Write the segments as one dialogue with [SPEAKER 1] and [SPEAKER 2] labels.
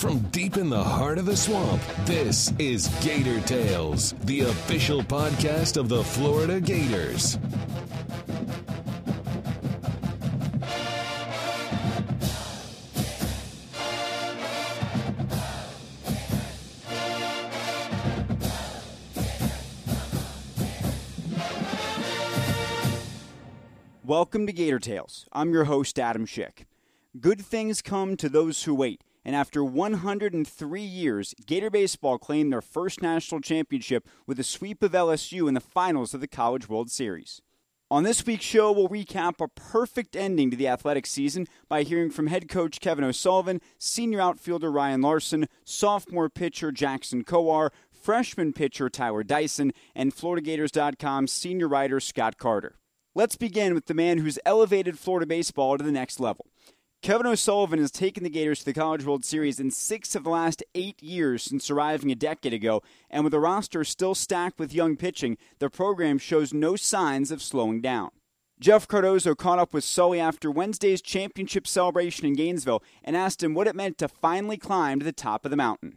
[SPEAKER 1] From deep in the heart of the swamp, this is Gator Tales, the official podcast of the Florida Gators.
[SPEAKER 2] Welcome to Gator Tales. I'm your host, Adam Schick. Good things come to those who wait, and after 103 years, Gator Baseball claimed their first national championship with a sweep of LSU in the finals of the College World Series. On this week's show, we'll recap a perfect ending to the athletic season by hearing from head coach Kevin O'Sullivan, senior outfielder Ryan Larson, sophomore pitcher Jackson Kowar, freshman pitcher Tyler Dyson, and FloridaGators.com senior writer Scott Carter. Let's begin with the man who's elevated Florida baseball to the next level. Kevin O'Sullivan has taken the Gators to the College World Series in six of the last eight years since arriving a decade ago, and with a roster still stacked with young pitching, the program shows no signs of slowing down. Jeff Cardozo caught up with Sully after Wednesday's championship celebration in Gainesville and asked him what it meant to finally climb to the top of the mountain.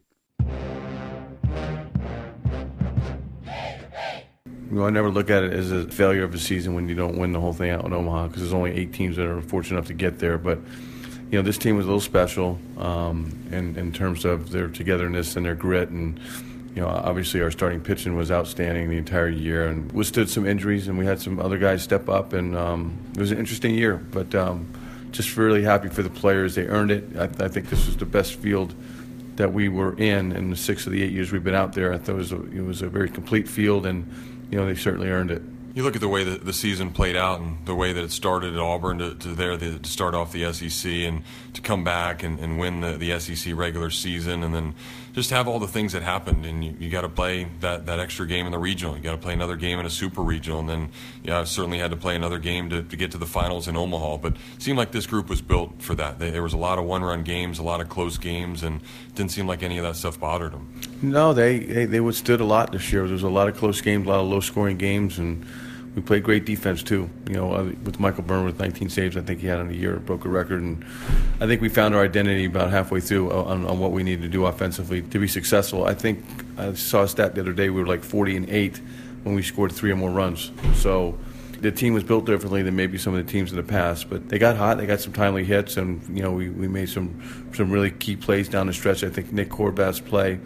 [SPEAKER 3] You know, I never look at it as a failure of a season when you don't win the whole thing out in Omaha because there's only eight teams that are fortunate enough to get there. But you know, this team was a little special um, in in terms of their togetherness and their grit, and you know, obviously our starting pitching was outstanding the entire year and withstood some injuries, and we had some other guys step up, and um, it was an interesting year. But um, just really happy for the players; they earned it. I, I think this was the best field that we were in in the six of the eight years we've been out there. I thought it was a, it was a very complete field and you know, they certainly earned it.
[SPEAKER 4] You look at the way that the season played out and the way that it started at Auburn to, to there to start off the SEC and to come back and, and win the, the SEC regular season and then just have all the things that happened. And you, you got to play that, that extra game in the regional. You got to play another game in a super regional. And then, yeah, I certainly had to play another game to, to get to the finals in Omaha. But seemed like this group was built for that. They, there was a lot of one run games, a lot of close games, and didn't seem like any of that stuff bothered them.
[SPEAKER 3] No, they, they, they withstood a lot this year. There was a lot of close games, a lot of low scoring games. and we played great defense too. You know, uh, with Michael Byrne with 19 saves, I think he had in a year, broke a record, and I think we found our identity about halfway through on, on what we needed to do offensively to be successful. I think I saw a stat the other day. We were like 40 and eight when we scored three or more runs. So the team was built differently than maybe some of the teams in the past. But they got hot. They got some timely hits, and you know we, we made some some really key plays down the stretch. I think Nick Corbett's play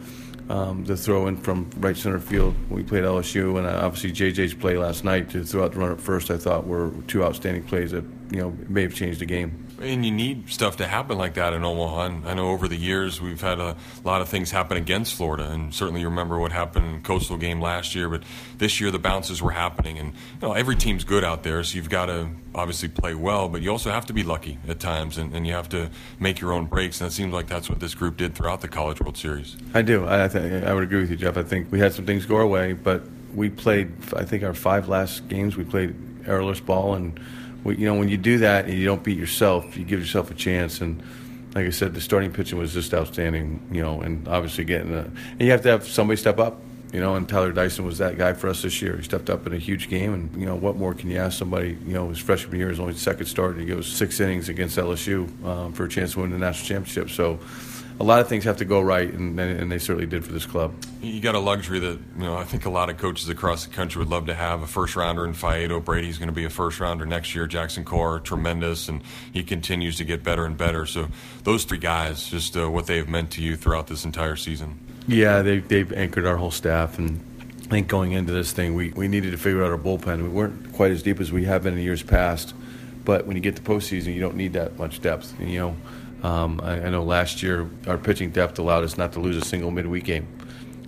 [SPEAKER 3] um, the throw in from right center field. We played LSU, and uh, obviously JJ's play last night to throw out the runner at first. I thought were two outstanding plays that you know may have changed the game.
[SPEAKER 4] And you need stuff to happen like that in Omaha. And I know over the years we've had a lot of things happen against Florida, and certainly you remember what happened in Coastal game last year. But this year the bounces were happening, and you know every team's good out there, so you've got to obviously play well, but you also have to be lucky at times, and, and you have to make your own breaks. And it seems like that's what this group did throughout the College World Series.
[SPEAKER 3] I do. I, th- I would agree with you, Jeff. I think we had some things go our way, but we played. I think our five last games we played errorless ball and you know, when you do that and you don't beat yourself, you give yourself a chance. And like I said, the starting pitching was just outstanding. You know, and obviously getting a, and you have to have somebody step up. You know, and Tyler Dyson was that guy for us this year. He stepped up in a huge game, and you know what more can you ask somebody? You know, his freshman year is only second start, and he goes six innings against LSU um, for a chance to win the national championship. So a lot of things have to go right, and, and they certainly did for this club.
[SPEAKER 4] You got a luxury that you know I think a lot of coaches across the country would love to have a first rounder in Faedo. Brady's going to be a first rounder next year. Jackson Kowar, tremendous, and he continues to get better and better. So those three guys, just uh, what they have meant to you throughout this entire season.
[SPEAKER 3] Yeah, they, they've anchored our whole staff, and I think going into this thing, we, we needed to figure out our bullpen. We weren't quite as deep as we have been in years past, but when you get to postseason, you don't need that much depth. You know um, I, I, know last year our pitching depth allowed us not to lose a single midweek game.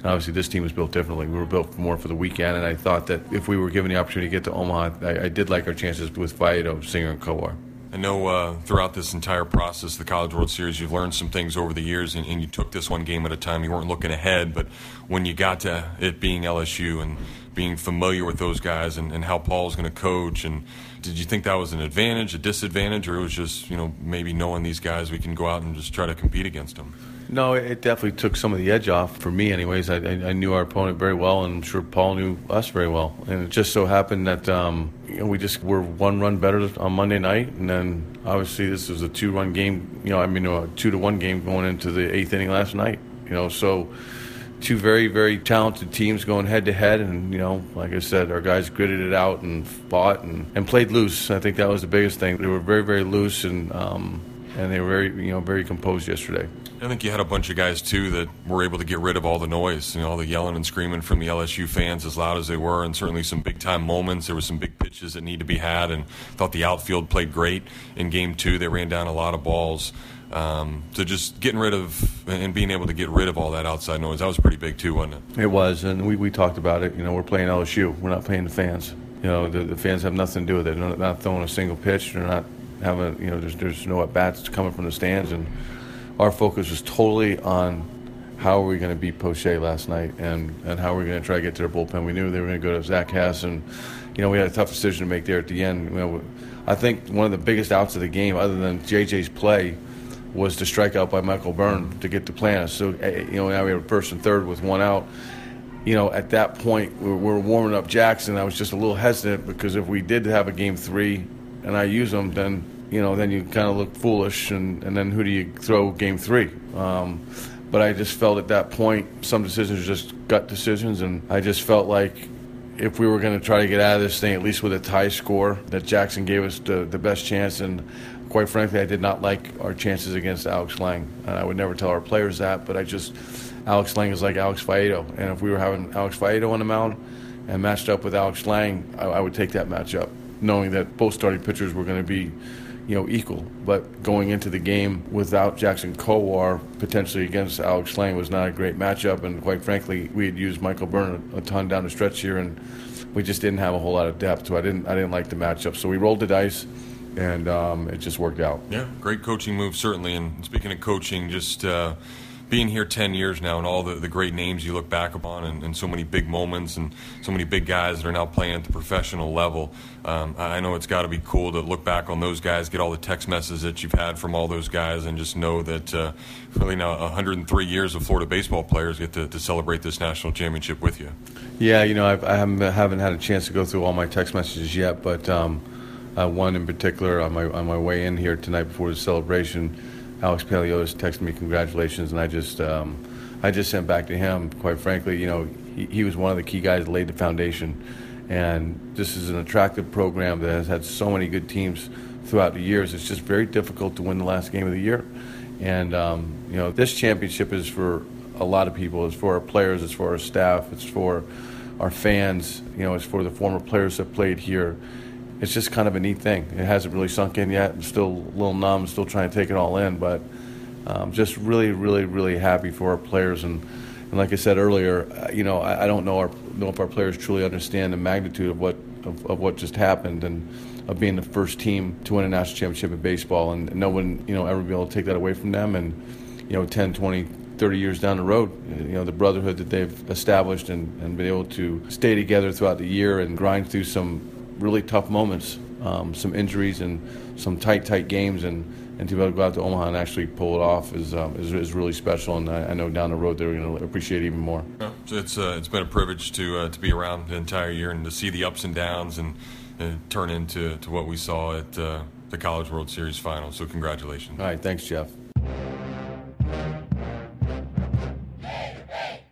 [SPEAKER 3] Obviously, this team was built differently. We were built more for the weekend, and I thought that if we were given the opportunity to get to Omaha, I, I did like our chances with Faedo, Singer, and Kowar.
[SPEAKER 4] I know uh, throughout this entire process, the College World Series, you've learned some things over the years, and, and, you took this one game at a time. You weren't looking ahead, but when you got to it being LSU and being familiar with those guys and, and how Paul's going to coach, and did you think that was an advantage, a disadvantage, or it was just you know maybe knowing these guys, we can go out and just try to compete against them?
[SPEAKER 3] No, it definitely took some of the edge off for me, anyways. I, I, knew our opponent very well, and I'm sure Paul knew us very well. And it just so happened that um, you know, we just were one run better on Monday night, and then obviously this was a two-run game. You know, I mean, a two to one game going into the eighth inning last night. You know, so two very very talented teams going head to head and you know like i said our guys gritted it out and fought and, and played loose i think that was the biggest thing they were very very loose and um, and they were very you know very composed yesterday
[SPEAKER 4] I think you had a bunch of guys too that were able to get rid of all the noise, you know, all the yelling and screaming from the LSU fans, as loud as they were, and certainly some big time moments. There were some big pitches that need to be had, and thought the outfield played great in game two. They ran down a lot of balls. Um, so just getting rid of and being able to get rid of all that outside noise that was pretty big too, wasn't it?
[SPEAKER 3] It was, and we, we talked about it. You know, we're playing LSU. We're not playing the fans. You know, the, the fans have nothing to do with it. They're not throwing a single pitch. They're not having. You know, there's there's no at bats coming from the stands, and our focus was totally on how are we going to beat Poche last night, and and how are we going to try to get to their bullpen. We knew they were going to go to Zach Hess, and you know we had a tough decision to make there at the end. You know, I think one of the biggest outs of the game, other than JJ's play was the strikeout by Michael Byrne to get to Planis. So, eh, you know, now we have first and third with one out. You know, at that point, we we're warming up Jackson. I was just a little hesitant because if we did have a game three and I use them, then, you know, then you kind of look foolish. And, and then who do you throw game three? Um, but I just felt at that point some decisions just gut decisions. And I just felt like if we were going to try to get out of this thing, at least with a tie score, that Jackson gave us the, the best chance. And quite frankly, I did not like our chances against Alex Lange. And I would never tell our players that, but I just, Alex Lange is like Alex Faedo. And if we were having Alex Faedo on the mound and matched up with Alex Lange, I, I would take that matchup, knowing that both starting pitchers were going to be, you know, equal. But going into the game without Jackson Kowar potentially against Alex Lange was not a great matchup. And quite frankly, we had used Michael Byrne a ton down the stretch here, and we just didn't have a whole lot of depth. So I didn't, I didn't like the matchup. So we rolled the dice and um, it just worked out.
[SPEAKER 4] Yeah, great coaching move, certainly. And speaking of coaching, just uh, being here 10 years now and all the, the great names you look back upon and, and, so many big moments and so many big guys that are now playing at the professional level, um, I know it's got to be cool to look back on those guys, get all the text messages that you've had from all those guys, and just know that uh, really now 103 years of Florida baseball players get to, to celebrate this national championship with you.
[SPEAKER 3] Yeah, you know, I've, I haven't, haven't had a chance to go through all my text messages yet, but. Um, uh, one in particular on my on my way in here tonight before the celebration, Alex Paleotis texted me congratulations, and I just um, I just sent back to him. Quite frankly, you know, he, he was one of the key guys that laid the foundation, and this is an attractive program that has had so many good teams throughout the years. It's just very difficult to win the last game of the year, and um, you know, this championship is for a lot of people. It's for our players. It's for our staff. It's for our fans. You know, it's for the former players that played here it's just kind of a neat thing. It hasn't really sunk in yet. I'm still a little numb, still trying to take it all in, but um, just really, really, really happy for our players. And, and like I said earlier, uh, you know, I, I don't know, our, know if our players truly understand the magnitude of what of, of, what just happened and of being the first team to win a national championship in baseball. And no one, you know, ever be able to take that away from them. And you know, 10, 20, 30 years down the road, you know, the brotherhood that they've established and, and been able to stay together throughout the year and grind through some really tough moments, um, some injuries and some tight, tight games, and, and to be able to go out to Omaha and actually pull it off is um, is, is, really special. And I, I, know down the road they're going to appreciate it even more.
[SPEAKER 4] Yeah, it's uh, it's been a privilege to uh, to be around the entire year and to see the ups and downs and, and turn into to what we saw at uh, the College World Series final. So congratulations.
[SPEAKER 3] All right, thanks, Jeff.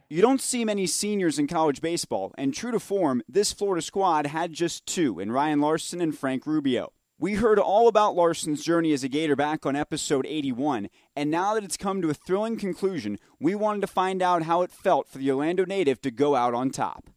[SPEAKER 2] You don't see many seniors in college baseball, and true to form, this Florida squad had just two in Ryan Larson and Frank Rubio. We heard all about Larson's journey as a Gator back on episode 81, and now that it's come to a thrilling conclusion, we wanted to find out how it felt for the Orlando native to go out on top.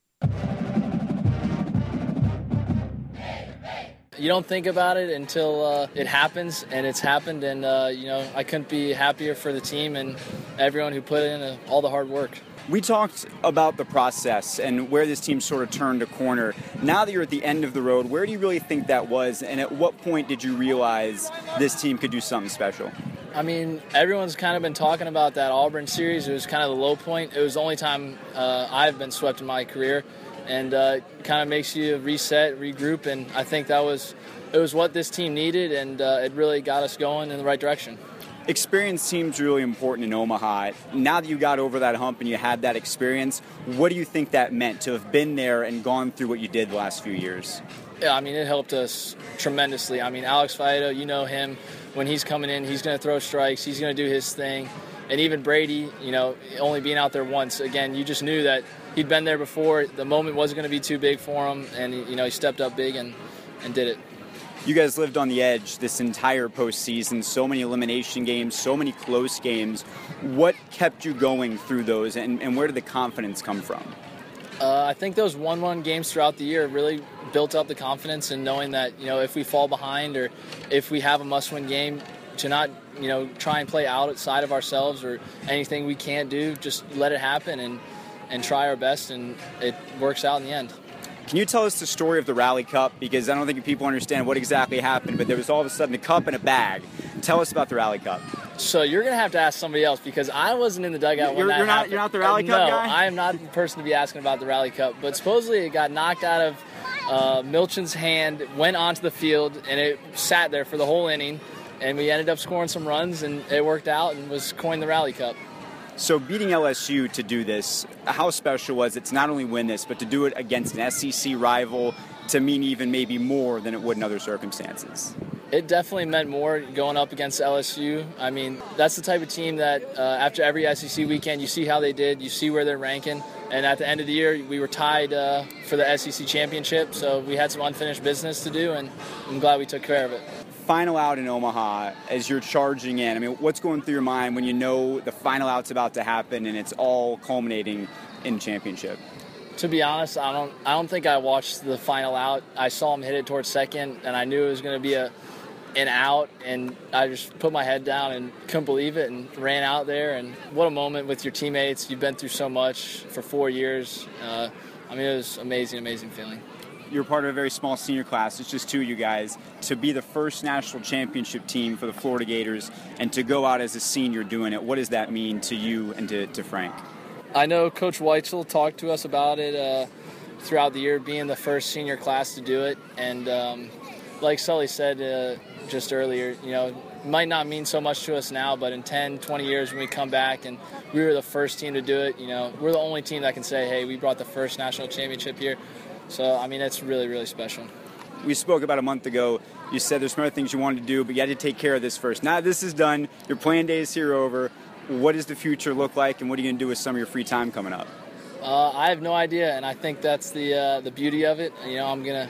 [SPEAKER 5] You don't think about it until uh, it happens, and it's happened. And uh, you know, I couldn't be happier for the team and everyone who put in uh, all the hard work.
[SPEAKER 2] We talked about the process and where this team sort of turned a corner. Now that you're at the end of the road, where do you really think that was? And at what point did you realize this team could do something special?
[SPEAKER 5] I mean, everyone's kind of been talking about that Auburn series. It was kind of the low point. It was the only time uh, I've been swept in my career, and uh, kind of makes you reset, regroup. And I think that was it was what this team needed, and uh, it really got us going in the right direction.
[SPEAKER 2] Experience seems really important in Omaha. Now that you got over that hump and you had that experience, what do you think that meant to have been there and gone through what you did the last few years?
[SPEAKER 5] Yeah, I mean, it helped us tremendously. I mean, Alex Faedo, you know him. When he's coming in, he's going to throw strikes. He's going to do his thing. And even Brady, you know, only being out there once, again, you just knew that he'd been there before. The moment wasn't going to be too big for him, and you know, he stepped up big and, and did it.
[SPEAKER 2] You guys lived on the edge this entire postseason. So many elimination games, so many close games. What kept you going through those, and, and where did the confidence come from?
[SPEAKER 5] Uh, I think those one-one games throughout the year really built up the confidence in knowing that you know if we fall behind or if we have a must-win game, to not you know try and play outside of ourselves or anything we can't do. Just let it happen and and try our best, and it works out in the end.
[SPEAKER 2] Can you tell us the story of the Rally Cup? Because I don't think people understand what exactly happened, but there was all of a sudden a cup and a bag. Tell us about the Rally Cup.
[SPEAKER 5] So you're gonna have to ask somebody else because I wasn't in the dugout
[SPEAKER 2] you're,
[SPEAKER 5] when that
[SPEAKER 2] you're not,
[SPEAKER 5] happened.
[SPEAKER 2] You're not the Rally
[SPEAKER 5] uh,
[SPEAKER 2] Cup
[SPEAKER 5] no,
[SPEAKER 2] guy.
[SPEAKER 5] I am not the person to be asking about the Rally Cup. But supposedly it got knocked out of uh, Milchin's hand, went onto the field, and it sat there for the whole inning. And we ended up scoring some runs, and it worked out, and was coined the Rally Cup.
[SPEAKER 2] So beating LSU to do this, how special was it to not only win this, but to do it against an SEC rival to mean even maybe more than it would in other circumstances?
[SPEAKER 5] It definitely meant more going up against LSU. I mean, that's the type of team that uh, after every SEC weekend, you see how they did, you see where they're ranking, and at the end of the year, we were tied uh, for the SEC championship. So we had some unfinished business to do, and I'm glad we took care of it
[SPEAKER 2] final out in Omaha as you're charging in? I mean, what's going through your mind when you know the final out's about to happen and it's all culminating in championship?
[SPEAKER 5] To be honest, I don't. I don't think I watched the final out. I saw him hit it towards second, and I knew it was going to be a an out, and I just put my head down and couldn't believe it, and ran out there. And what a moment with your teammates! You've been through so much for four years. Uh, I mean, it was amazing, amazing feeling
[SPEAKER 2] you're part of a very small senior class. It's just two of you guys to be the first national championship team for the Florida Gators and to go out as a senior doing it. What does that mean to you and to, to Frank?
[SPEAKER 5] I know Coach Weitzel talked to us about it uh, throughout the year, being the first senior class to do it. And um, like Sully said uh, just earlier, you know, might not mean so much to us now, but in 10, 20 years when we come back and we were the first team to do it, you know, we're the only team that can say, hey, we brought the first national championship here. So, I mean, it's really, really special.
[SPEAKER 2] We spoke about a month ago. You said there's some other things you wanted to do, but you had to take care of this first. Now this is done. Your playing days here over. What does the future look like, and what are you going to do with some of your free time coming up?
[SPEAKER 5] Uh, I have no idea, and I think that's the uh, the beauty of it. You know, I'm gonna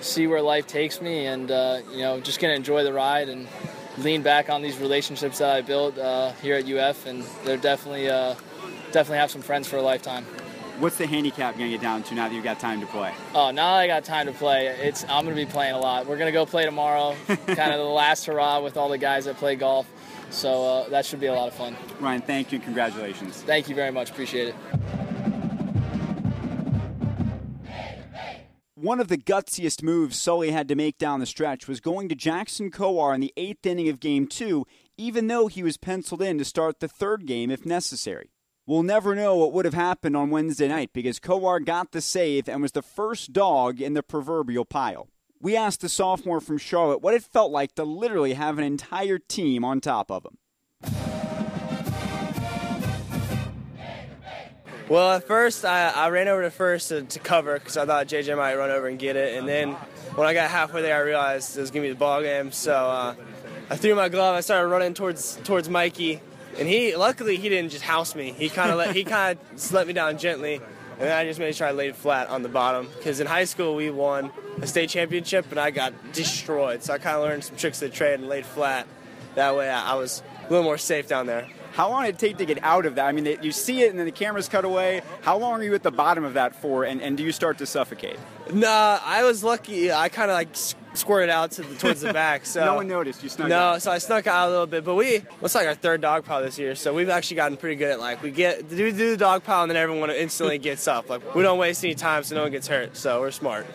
[SPEAKER 5] see where life takes me, and uh, you know, just gonna enjoy the ride and lean back on these relationships that I built uh, here at UF, and they're definitely uh, definitely have some friends for a lifetime.
[SPEAKER 2] What's the handicap going to get down to now that you've got time to play?
[SPEAKER 5] Oh, now I got time to play. It's I'm going to be playing a lot. We're going to go play tomorrow, kind of the last hurrah with all the guys that play golf. So uh, that should be a lot of fun.
[SPEAKER 2] Ryan, thank you. Congratulations.
[SPEAKER 5] Thank you very much. Appreciate it.
[SPEAKER 2] One of the gutsiest moves Sully had to make down the stretch was going to Jackson Kowar in the eighth inning of game two, even though he was penciled in to start the third game if necessary. We'll never know what would have happened on Wednesday night because Kowar got the save and was the first dog in the proverbial pile. We asked the sophomore from Charlotte what it felt like to literally have an entire team on top of him.
[SPEAKER 6] Well, at first, I, I ran over to first to, to cover because I thought JJ might run over and get it. And then when I got halfway there, I realized it was going to be the ball game. So uh, I threw my glove. I started running towards towards Mikey and he, luckily, he didn't just house me. He kind of let he kind of let me down gently, and then I just made sure I laid flat on the bottom. Because in high school we won a state championship, and I got destroyed. So I kind of learned some tricks of the trade and laid flat. That way, I was a little more safe down there.
[SPEAKER 2] How long did it take to get out of that? I mean, you see it and then the cameras cut away. How long are you at the bottom of that for, and, and do you start to suffocate?
[SPEAKER 6] Nah, I was lucky. I kind of like squirted out to the, towards the back. So
[SPEAKER 2] no one noticed. You snuck
[SPEAKER 6] no,
[SPEAKER 2] out.
[SPEAKER 6] so I snuck out a little bit. But we, it's like our third dog pile this year, so we've actually gotten pretty good at like we get do, do the dog pile and then everyone instantly gets up. Like we don't waste any time, so no one gets hurt. So we're smart.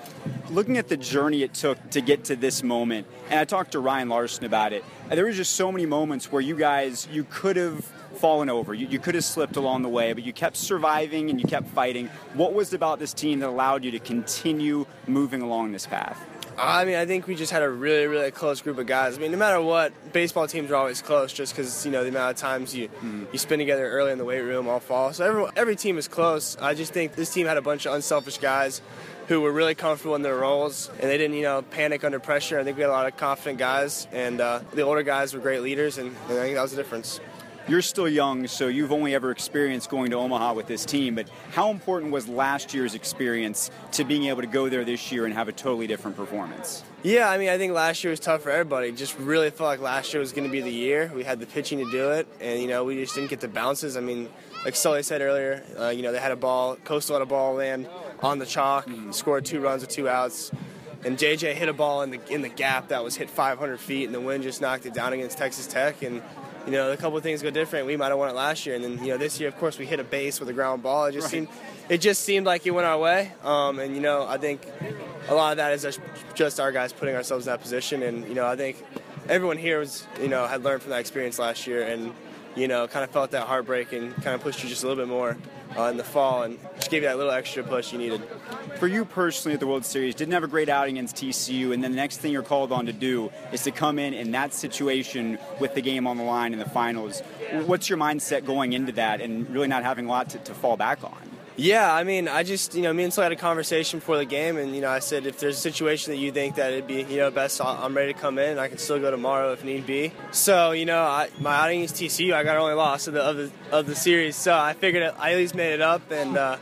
[SPEAKER 2] Looking at the journey it took to get to this moment, and I talked to Ryan Larson about it. There was just so many moments where you guys you could have fallen over. You, you could have slipped along the way, but you kept surviving and you kept fighting. What was it about this team that allowed you to continue moving along this path?
[SPEAKER 6] I mean, I think we just had a really, really close group of guys. I mean, no matter what, baseball teams are always close, just because you know the amount of times you mm-hmm. you spend together early in the weight room all fall. So every every team is close. I just think this team had a bunch of unselfish guys who were really comfortable in their roles and they didn't, you know, panic under pressure. I think we had a lot of confident guys, and uh, the older guys were great leaders, and, and I think that was the difference.
[SPEAKER 2] You're still young, so you've only ever experienced going to Omaha with this team, but how important was last year's experience to being able to go there this year and have a totally different performance?
[SPEAKER 6] Yeah, I mean, I think last year was tough for everybody. Just really felt like last year was going to be the year. We had the pitching to do it, and, you know, we just didn't get the bounces. I mean, like Sully said earlier, uh, you know, they had a ball, Coastal had a ball land on the chalk, scored two runs with two outs. And JJ hit a ball in the in the gap that was hit 500 feet, and the wind just knocked it down against Texas Tech. And you know, a couple of things go different. We might have won it last year, and then you know, this year, of course, we hit a base with a ground ball. It just right. seemed, it just seemed like it went our way. Um, and you know, I think a lot of that is just our guys putting ourselves in that position. And you know, I think everyone here was, you know, had learned from that experience last year, and you know, kind of felt that heartbreak and kind of pushed you just a little bit more uh, in the fall and just gave you that little extra push you needed.
[SPEAKER 2] For you personally at the World Series, didn't have a great outing against TCU, and then the next thing you're called on to do is to come in in that situation with the game on the line in the finals. What's your mindset going into that and really not having a lot to, to fall back on?
[SPEAKER 6] Yeah, I mean, I just, you know, me and Sully had a conversation before the game, and, you know, I said if there's a situation that you think that it'd be, you know, best, I'm ready to come in. I can still go tomorrow if need be. So, you know, I, my outing is TCU. I got only loss of the, of the, of the series, so I figured I at least made it up, and, uh,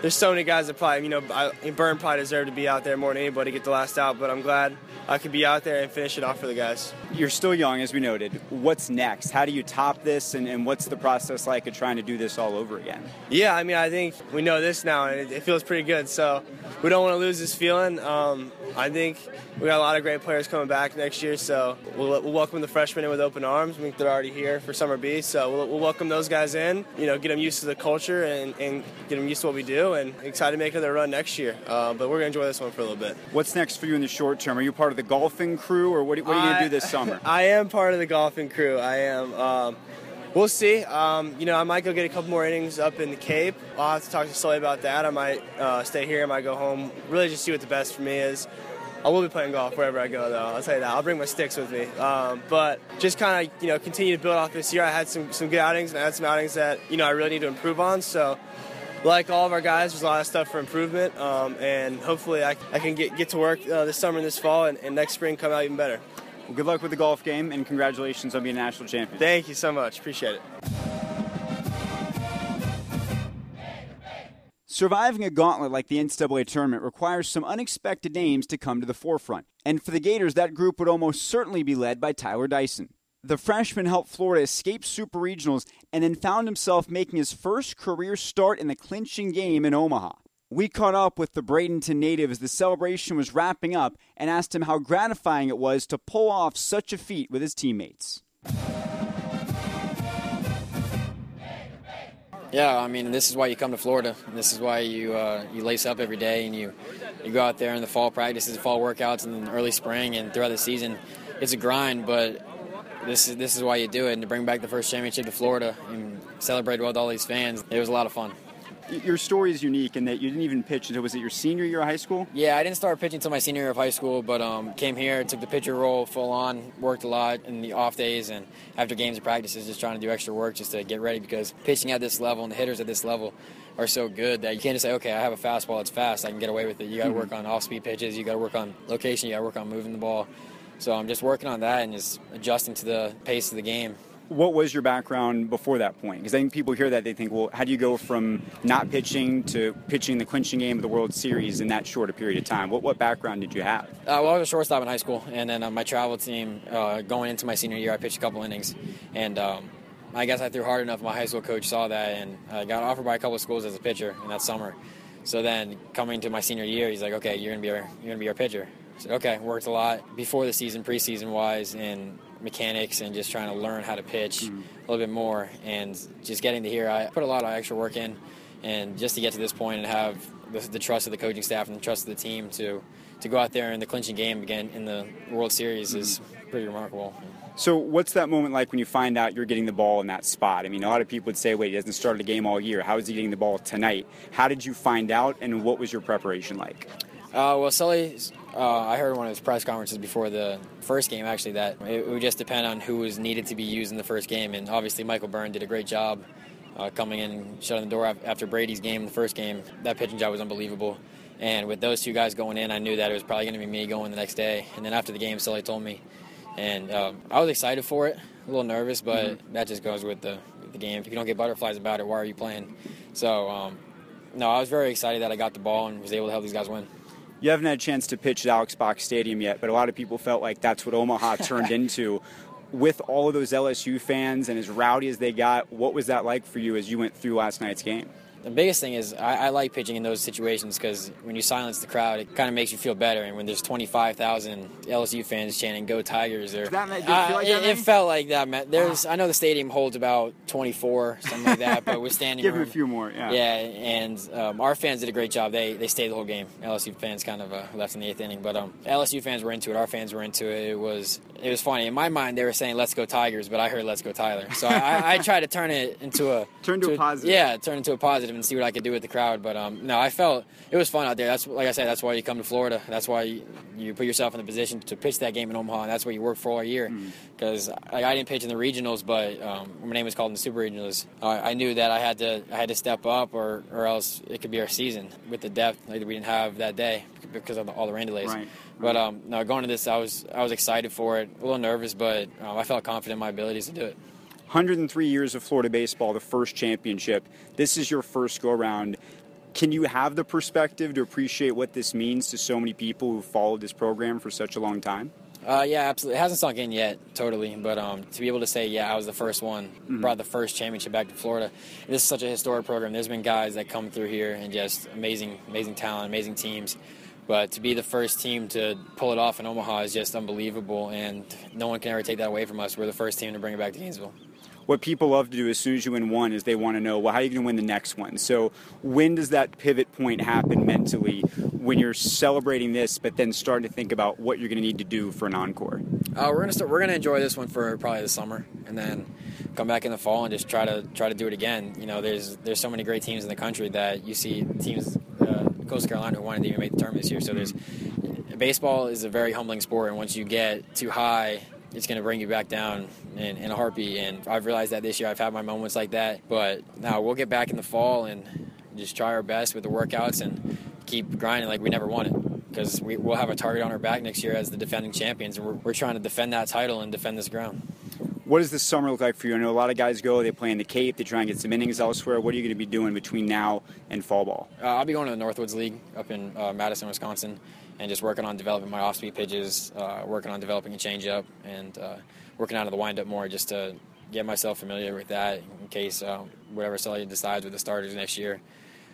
[SPEAKER 6] there's so many guys that probably, you know, I, Byrne probably deserved to be out there more than anybody to get the last out, but I'm glad I could be out there and finish it off for the guys.
[SPEAKER 2] You're still young, as we noted. What's next? How do you top this, and, and what's the process like of trying to do this all over again?
[SPEAKER 6] Yeah, I mean, I think we know this now, and it, it feels pretty good. So we don't want to lose this feeling. Um, I think we got a lot of great players coming back next year, so we'll, we'll, welcome the freshmen in with open arms. I think they're already here for Summer B, so we'll, we'll, welcome those guys in. You know, get them used to the culture and, and, get them used to what we do, and excited to make another run next year. Uh, but we're gonna enjoy this one for a little bit.
[SPEAKER 2] What's next for you in the short term? Are you part of the golfing crew, or what, what are you gonna do this summer?
[SPEAKER 6] I am part of the golfing crew. I am. Um, we'll see. Um, you know, I might go get a couple more innings up in the Cape. I'll have to talk to Sully about that. I might uh, stay here. I might go home. Really, just see what the best for me is. I will be playing golf wherever I go, though. I'll tell you that. I'll bring my sticks with me. Um, but just kind of, you know, continue to build off this year. I had some, some good outings, and I had some outings that, you know, I really need to improve on. So, like all of our guys, there's a lot of stuff for improvement. Um, and hopefully I, I can get, get to work uh, this summer and this fall, and, and next spring come out even better.
[SPEAKER 2] Well, good luck with the golf game, and congratulations on being a national champion.
[SPEAKER 6] Thank you so much. Appreciate it.
[SPEAKER 2] Surviving a gauntlet like the NCAA tournament requires some unexpected names to come to the forefront. And for the Gators, that group would almost certainly be led by Tyler Dyson. The freshman helped Florida escape Super Regionals and then found himself making his first career start in the clinching game in Omaha. We caught up with the Bradenton native as the celebration was wrapping up and asked him how gratifying it was to pull off such a feat with his teammates.
[SPEAKER 7] Yeah, I mean, this is why you come to Florida. This is why you uh, you lace up every day and you you go out there in the fall practices, fall workouts, and early spring and throughout the season. It's a grind, but this is this is why you do it. And to bring back the first championship to Florida and celebrate with all these fans, it was a lot of fun
[SPEAKER 2] your story is unique in that you didn't even pitch until was it your senior year of high school?
[SPEAKER 7] Yeah, I didn't start pitching until my senior year of high school, but um, came here, took the pitcher role full on, worked a lot in the off days and after games and practices, just trying to do extra work just to get ready because pitching at this level and the hitters at this level are so good that you can't just say, okay, I have a fastball, it's fast, I can get away with it. You got to mm-hmm. work on off speed pitches, you got to work on location, you got to work on moving the ball. So I'm just working on that and just adjusting to the pace of the game
[SPEAKER 2] what was your background before that point? Because I think people hear that they think, well, how do you go from not pitching to pitching the clinching game of the World Series in that short a period of time? What what background did you have?
[SPEAKER 7] Uh, well, I was a shortstop in high school, and then uh, my travel team uh, going into my senior year, I pitched a couple innings, and. Um, I guess I threw hard enough. My high school coach saw that, and I got offered by a couple of schools as a pitcher in that summer. So then, coming to my senior year, he's like, "Okay, you're gonna be our you're gonna be our pitcher." I said, "Okay." Worked a lot before the season, preseason wise, and mechanics and just trying to learn how to pitch mm-hmm. a little bit more and just getting to here. I put a lot of extra work in, and just to get to this point and have the, the trust of the coaching staff and the trust of the team to to go out there in the clinching game again in the World Series mm-hmm. is pretty remarkable.
[SPEAKER 2] So, what's that moment like when you find out you're getting the ball in that spot? I mean, a lot of people would say, wait, he hasn't started a game all year. How is he getting the ball tonight? How did you find out, and what was your preparation like?
[SPEAKER 7] Uh, well, Sully Uh, I heard one of his press conferences before the first game, actually, that it would just depend on who was needed to be used in the first game. And obviously, Michael Byrne did a great job uh, coming in shutting the door after Brady's game, the first game. That pitching job was unbelievable. And with those two guys going in, I knew that it was probably going to be me going the next day. And then after the game, Sully told me. And um, I was excited for it, a little nervous, but mm-hmm. that just goes with the, with the game. If you don't get butterflies about it, why are you playing? So, um, no, I was very excited that I got the ball and was able to help these guys win.
[SPEAKER 2] You haven't had a chance to pitch at Alex Box Stadium yet, but a lot of people felt like that's what Omaha turned into. With all of those LSU fans and as rowdy as they got, what was that like for you as you went through last night's game?
[SPEAKER 7] The biggest thing is I, I like pitching in those situations because when you silence the crowd, it kind of makes you feel better. And when there's 25,000 LSU fans chanting "Go Tigers," or
[SPEAKER 2] that, uh, like it,
[SPEAKER 7] it, felt like that. There's I know the stadium holds about 24, something like that, but we're standing.
[SPEAKER 2] Give
[SPEAKER 7] room.
[SPEAKER 2] a few more, yeah.
[SPEAKER 7] Yeah, and um, our fans did a great job. They they stayed the whole game. LSU fans kind of uh, left in the eighth inning, but um, LSU fans were into it. Our fans were into it. It was it was funny. In my mind, they were saying "Let's go Tigers," but I heard "Let's go Tyler." So I, I, I tried to turn it into a
[SPEAKER 2] turn to, to a positive.
[SPEAKER 7] Yeah, turn into a positive and see what I could do with the crowd. But um, no, I felt it was fun out there. That's like I said. That's why you come to Florida. That's why you, you put yourself in the position to pitch that game in Omaha, and that's what you work for all year. Because mm. like, I didn't pitch in the regionals, but um, my name was called in the super regionals. Uh, I knew that I had to I had to step up, or or else it could be our season with the depth like, that we didn't have that day because of the, all the rain delays.
[SPEAKER 2] Right.
[SPEAKER 7] But um, no, going to this, I was I was excited for it. A little nervous, but um, I felt confident in my abilities to do it.
[SPEAKER 2] 103 years of Florida baseball, the first championship. This is your first go around. Can you have the perspective to appreciate what this means to so many people who followed this program for such a long time?
[SPEAKER 7] Uh, yeah, absolutely. It hasn't sunk in yet, totally. But um, to be able to say, yeah, I was the first one, mm-hmm. brought the first championship back to Florida. This is such a historic program. There's been guys that come through here and just amazing, amazing talent, amazing teams. But to be the first team to pull it off in Omaha is just unbelievable, and no one can ever take that away from us. We're the first team to bring it back to Gainesville
[SPEAKER 2] what people love to do as soon as you win one is they want to know, well, how are you going to win the next one? So when does that pivot point happen mentally when you're celebrating this, but then starting to think about what you're going to need to do for an encore?
[SPEAKER 7] Uh, we're gonna start. We're gonna enjoy this one for probably the summer, and then come back in the fall and just try to try to do it again. You know, there's there's so many great teams in the country that you see teams, uh, Coastal Carolina, who wanted to even make the tournament this year. So there's baseball is a very humbling sport, and once you get too high it's going to bring you back down in, in, a heartbeat. And I've realized that this year. I've had my moments like that. But now we'll get back in the fall and just try our best with the workouts and keep grinding like we never won it. Because we, will have a target on our back next year as the defending champions. And we're, we're trying to defend that title and defend this ground.
[SPEAKER 2] What does this summer look like for you? I know a lot of guys go, they play in the Cape, they try and get some innings elsewhere. What are you going to be doing between now and fall ball?
[SPEAKER 7] Uh, I'll be going to the Northwoods League up in uh, Madison, Wisconsin and just working on developing my off-speed pitches, uh, working on developing a changeup, and uh, working out of the windup more just to get myself familiar with that in case um, whatever Sully decides with the starters next year.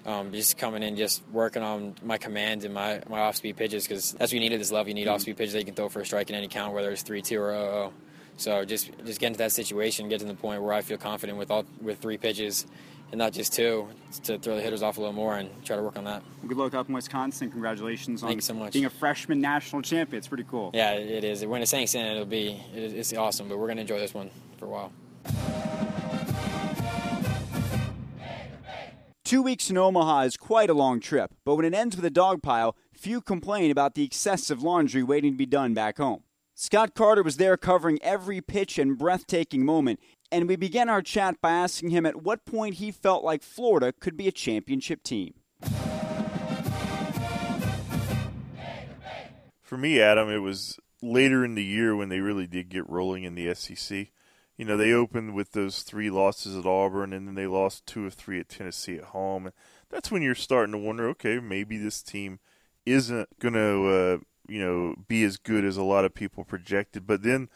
[SPEAKER 7] Um, just coming in, just working on my command and my, my off-speed pitches because that's what you need at this level. You need mm-hmm. off-speed pitches that you can throw for a strike in any count, whether it's three-two or 0-0. So just just get into that situation, get to the point where I feel confident with all with three pitches and not just two, to throw the hitters off a little more and try to work on that.
[SPEAKER 2] Good luck up in Wisconsin. Congratulations
[SPEAKER 7] on so
[SPEAKER 2] being a freshman national champion. It's pretty cool.
[SPEAKER 7] Yeah, it is. When it's sinks in, it'll be it's awesome. But we're going to enjoy this one for a while.
[SPEAKER 2] Two weeks in Omaha is quite a long trip, but when it ends with a dog pile, few complain about the excessive laundry waiting to be done back home. Scott Carter was there covering every pitch and breathtaking moment, and we began our chat by asking him at what point he felt like Florida could be a championship team.
[SPEAKER 8] For me, Adam, it was later in the year when they really did get rolling in the SEC. You know, they opened with those three losses at Auburn, and then they lost two or three at Tennessee at home. That's when you're starting to wonder, okay, maybe this team isn't going to, uh, you know, be as good as a lot of people projected. But then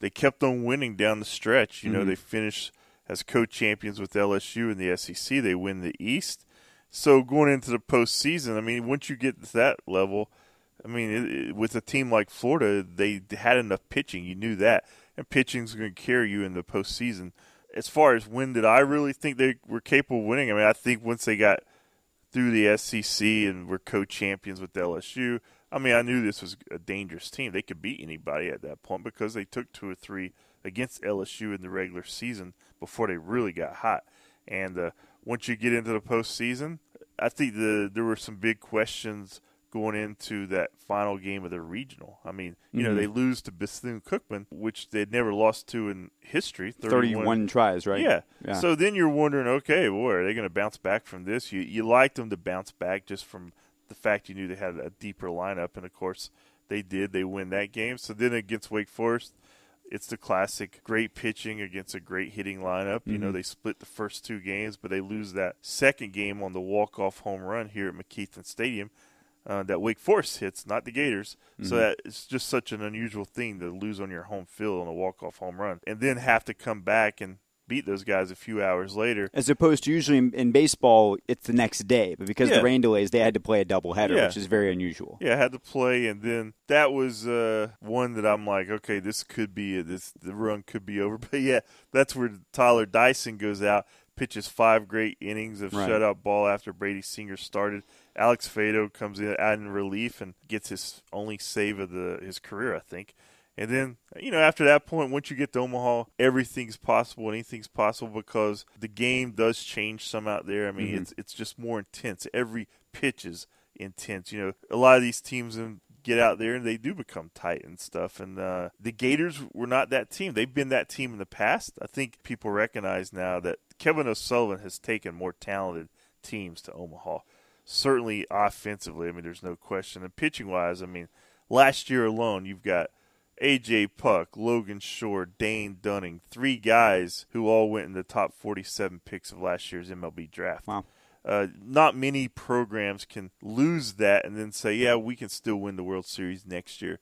[SPEAKER 8] they kept on winning down the stretch. You know, mm-hmm. they finished as co-champions with LSU in the SEC. They win the East. So going into the postseason, I mean, once you get to that level, I mean, it, it, with a team like Florida, they had enough pitching. You knew that, and pitching's going to carry you in the postseason. As far as when did I really think they were capable of winning? I mean, I think once they got through the SEC and were co-champions with LSU, I mean, I knew this was a dangerous team. They could beat anybody at that point because they took two or three against LSU in the regular season before they really got hot. And uh, once you get into the postseason, I think the there were some big questions going into that final game of the regional. I mean, you know,
[SPEAKER 2] Mhm.
[SPEAKER 8] they lose to Bethune Cookman, which they'd never lost to in history.
[SPEAKER 2] 31 tries, right?
[SPEAKER 8] Yeah.
[SPEAKER 2] Yeah.
[SPEAKER 8] So then you're wondering, okay, boy, are they going to bounce back from this? You you liked them to bounce back just from the fact you knew they had a deeper lineup, and of course they did. They win that game. So then against Wake Forest, it's the classic great pitching against a great hitting lineup. You know,
[SPEAKER 2] Mhm.
[SPEAKER 8] they split the first two games, but they lose that second game on the walk off home run here at McKeithen Stadium. Uh, that Wake Forest hits, not the Gators. So
[SPEAKER 2] Mhm.
[SPEAKER 8] that it's just such an unusual thing to lose on your home field on a walk off home run, and then have to come back and beat those guys a few hours later.
[SPEAKER 2] As opposed to usually in, in baseball, it's the next day. But because
[SPEAKER 8] Yeah.
[SPEAKER 2] the rain delays, they had to play a doubleheader,
[SPEAKER 8] Yeah.
[SPEAKER 2] which is very unusual.
[SPEAKER 8] Yeah, I had to play, and then that was uh, one that I'm like, okay, this could be this the run could be over. But yeah, that's where Tyler Dyson goes out, pitches five great innings of
[SPEAKER 2] Right.
[SPEAKER 8] shutout ball after Brady Singer started. Alex Faedo comes in out in relief and gets his only save of the his career, I think. And then, you know, after that point, once you get to Omaha, everything's possible. Anything's possible because the game does change some out there. I mean,
[SPEAKER 2] Mhm.
[SPEAKER 8] it's it's just more intense. Every pitch is intense. You know, a lot of these teams um, get out there and they do become tight and stuff. And uh, the Gators were not that team. They've been that team in the past. I think people recognize now that Kevin O'Sullivan has taken more talented teams to Omaha. Certainly offensively, I mean, there's no question. And pitching wise, I mean, last year alone, you've got AJ Puk, Logan Shore, Dane Dunning, three guys who all went in the top 47 picks of last year's MLB draft.
[SPEAKER 2] Wow.
[SPEAKER 8] Uh, not many programs can lose that and then say, yeah, we can still win the World Series next year.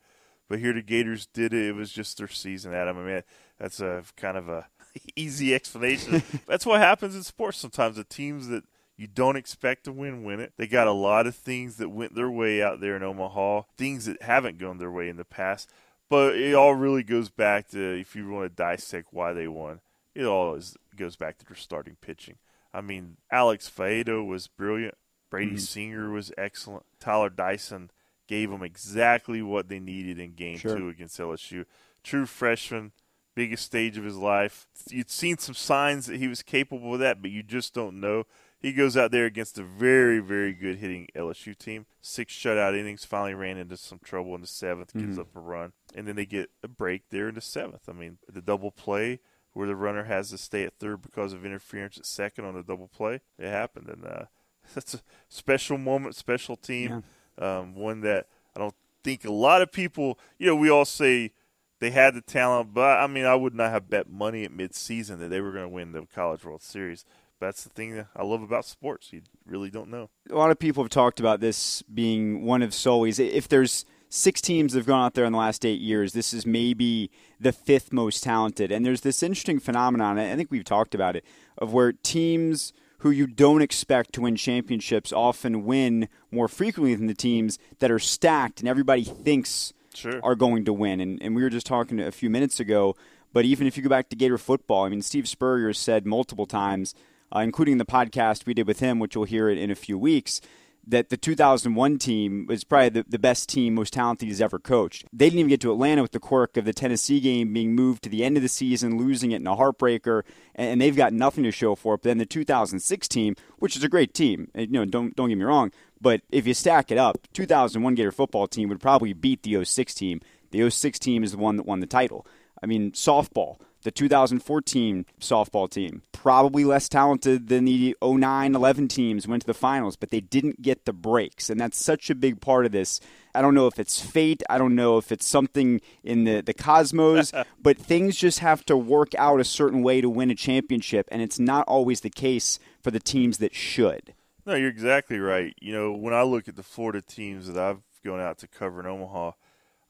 [SPEAKER 8] But here the Gators did it. It was just their season, Adam. I mean, that's a kind of a easy explanation. that's what happens in sports sometimes. The teams that you don't expect to win win it. They got a lot of things that went their way out there in Omaha, things that haven't gone their way in the past. But it all really goes back to if you want to dissect why they won, it all is, goes back to their starting pitching. I mean, Alex Faedo was brilliant. Brady
[SPEAKER 2] Mhm.
[SPEAKER 8] Singer was excellent. Tyler Dyson gave them exactly what they needed in game
[SPEAKER 2] Sure.
[SPEAKER 8] two against LSU. True freshman, biggest stage of his life. You'd seen some signs that he was capable of that, but you just don't know. He goes out there against a very, very good hitting LSU team. Six shutout innings, finally ran into some trouble in the 7th gives
[SPEAKER 2] Mhm.
[SPEAKER 8] up a run. And then they get a break there in the seventh. I mean, the double play where the runner has to stay at third because of interference at second on the double play, it happened. And uh, that's a special moment, special team. Um, one that I don't think a lot of people, you know, we all say they had the talent, but I mean, I would not have bet money at midseason that they were going to win the College World Series. That's the thing that I love about sports. You really don't know.
[SPEAKER 2] a lot of people have talked about this being one of Sully's. If there's six teams that have gone out there in the last eight years, this is maybe the fifth most talented. And there's this interesting phenomenon, I think we've talked about it, of where teams who you don't expect to win championships often win more frequently than the teams that are stacked and everybody thinks
[SPEAKER 8] Sure.
[SPEAKER 2] are going to win. And, and we were just talking a few minutes ago, but even if you go back to Gator football, I mean, Steve Spurrier said multiple times, uh, including the podcast we did with him, which you'll hear it in a few weeks, that the 2001 team was probably the, the best team, most talented he's ever coached. They didn't even get to Atlanta with the quirk of the Tennessee game being moved to the end of the season, losing it in a heartbreaker, and, and they've got nothing to show for it. But then the 2006 team, which is a great team, and, you know, don't don't get me wrong, but if you stack it up, 2001 Gator football team would probably beat the 06 team. The 06 team is the one that won the title. I mean, softball, the 2014 softball team, probably less talented than the 09 11 teams went to the finals, but they didn't get the breaks. And that's such a big part of this. I don't know if it's fate, I don't know if it's something in the, the cosmos, but things just have to work out a certain way to win a championship, and it's not always the case for the teams that should.
[SPEAKER 8] No, you're exactly right. You know, when I look at the Florida teams that I've gone out to cover in Omaha,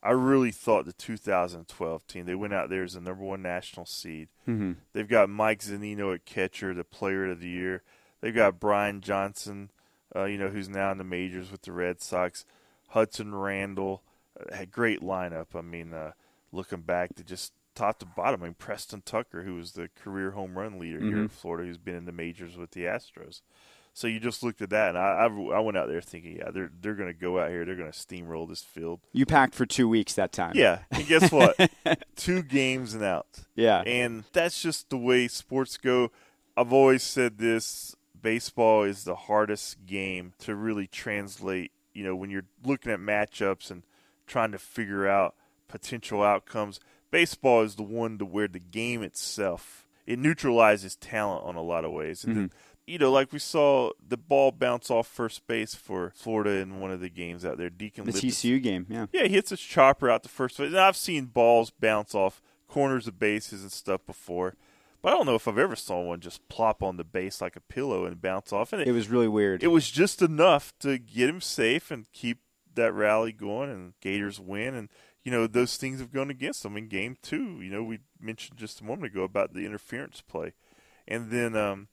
[SPEAKER 8] I really thought the 2012 team. They went out there as the number one national seed.
[SPEAKER 2] Mm-hmm.
[SPEAKER 8] They've got Mike Zunino at catcher, the Player of the Year. They've got Brian Johnson, uh, you know, who's now in the majors with the Red Sox. Hudson Randall, uh, had great lineup. I mean, uh, looking back to just top to bottom. I mean, Preston Tucker, who was the career home run leader here in. Florida, who's been in the majors with the Astros. So you just looked at that, and I, I, I went out there thinking, yeah, they're they're going to go out here, they're going to steamroll this field.
[SPEAKER 2] You packed for two weeks that time.
[SPEAKER 8] Yeah, and guess what? Two games and out.
[SPEAKER 2] Yeah.
[SPEAKER 8] And that's just the way sports go. I've always said this baseball is the hardest game to really translate you know, when you're looking at matchups and trying to figure out potential outcomes, baseball is the one to where the game itself it neutralizes talent on a lot of ways. And
[SPEAKER 2] Mhm.
[SPEAKER 8] the, you know, like we saw the ball bounce off first base for Florida in one of the games out there. Deacon
[SPEAKER 2] The TCU game, yeah.
[SPEAKER 8] yeah, he hits his chopper out the first base. And I've seen balls bounce off corners of bases and stuff before, but I don't know if I've ever saw one just plop on the base like a pillow and bounce off. And
[SPEAKER 2] It was really weird.
[SPEAKER 8] it was just enough to get him safe and keep that rally going, and Gators win. And you know those things have gone against them in Game Two. You know we mentioned just a moment ago about the interference play, and then um,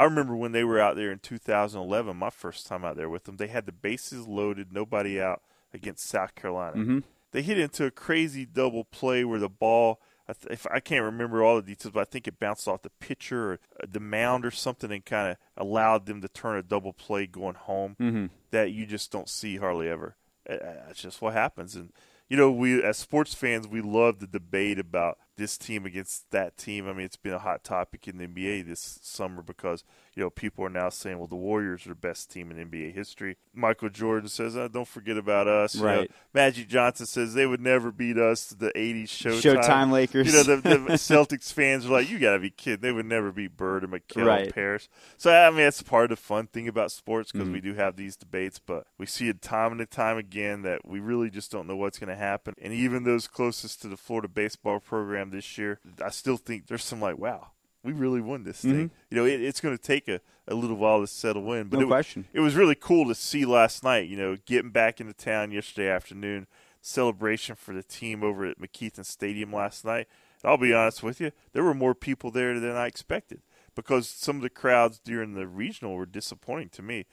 [SPEAKER 8] I remember when they were out there in 2011, my first time out there with them. They had the bases loaded, nobody out against South Carolina.
[SPEAKER 2] Mhm.
[SPEAKER 8] They hit into a crazy double play where the ball. I th- If I can't remember all the details, but I think it bounced off the pitcher or uh, the mound or something, and kind of allowed them to turn a double play going home
[SPEAKER 2] Mhm.
[SPEAKER 8] that you just don't see hardly ever. That's just what happens, and you know, we as sports fans, we love the debate about this team against that team. I mean, it's been a hot topic in the NBA this summer because you know people are now saying, "Well, the Warriors are the best team in NBA history." Michael Jordan says, uh, "Don't forget about us." You know,
[SPEAKER 2] Right.
[SPEAKER 8] Magic Johnson says they would never beat us. The '80s Showtime,
[SPEAKER 2] Showtime Lakers.
[SPEAKER 8] You know, the, the Celtics fans are like, "You got to be kidding! They would never beat Bird and McHale
[SPEAKER 2] Right.
[SPEAKER 8] and Parish." So I mean, that's part of the fun thing about sports because
[SPEAKER 2] Mhm.
[SPEAKER 8] we do have these debates, but we see it time and time again that we really just don't know what's going to happen. And even those closest to the Florida baseball program this year, I still think there's some like, wow, we really won this thing.
[SPEAKER 2] Mhm.
[SPEAKER 8] You know, it, it's going to take a, a little while to settle in, but
[SPEAKER 2] No
[SPEAKER 8] it,
[SPEAKER 2] question.
[SPEAKER 8] it was really cool to see last night. You know, getting back into town yesterday afternoon, celebration for the team over at McKethan Stadium last night. And I'll be honest with you, there were more people there than I expected because some of the crowds during the regional were disappointing to me.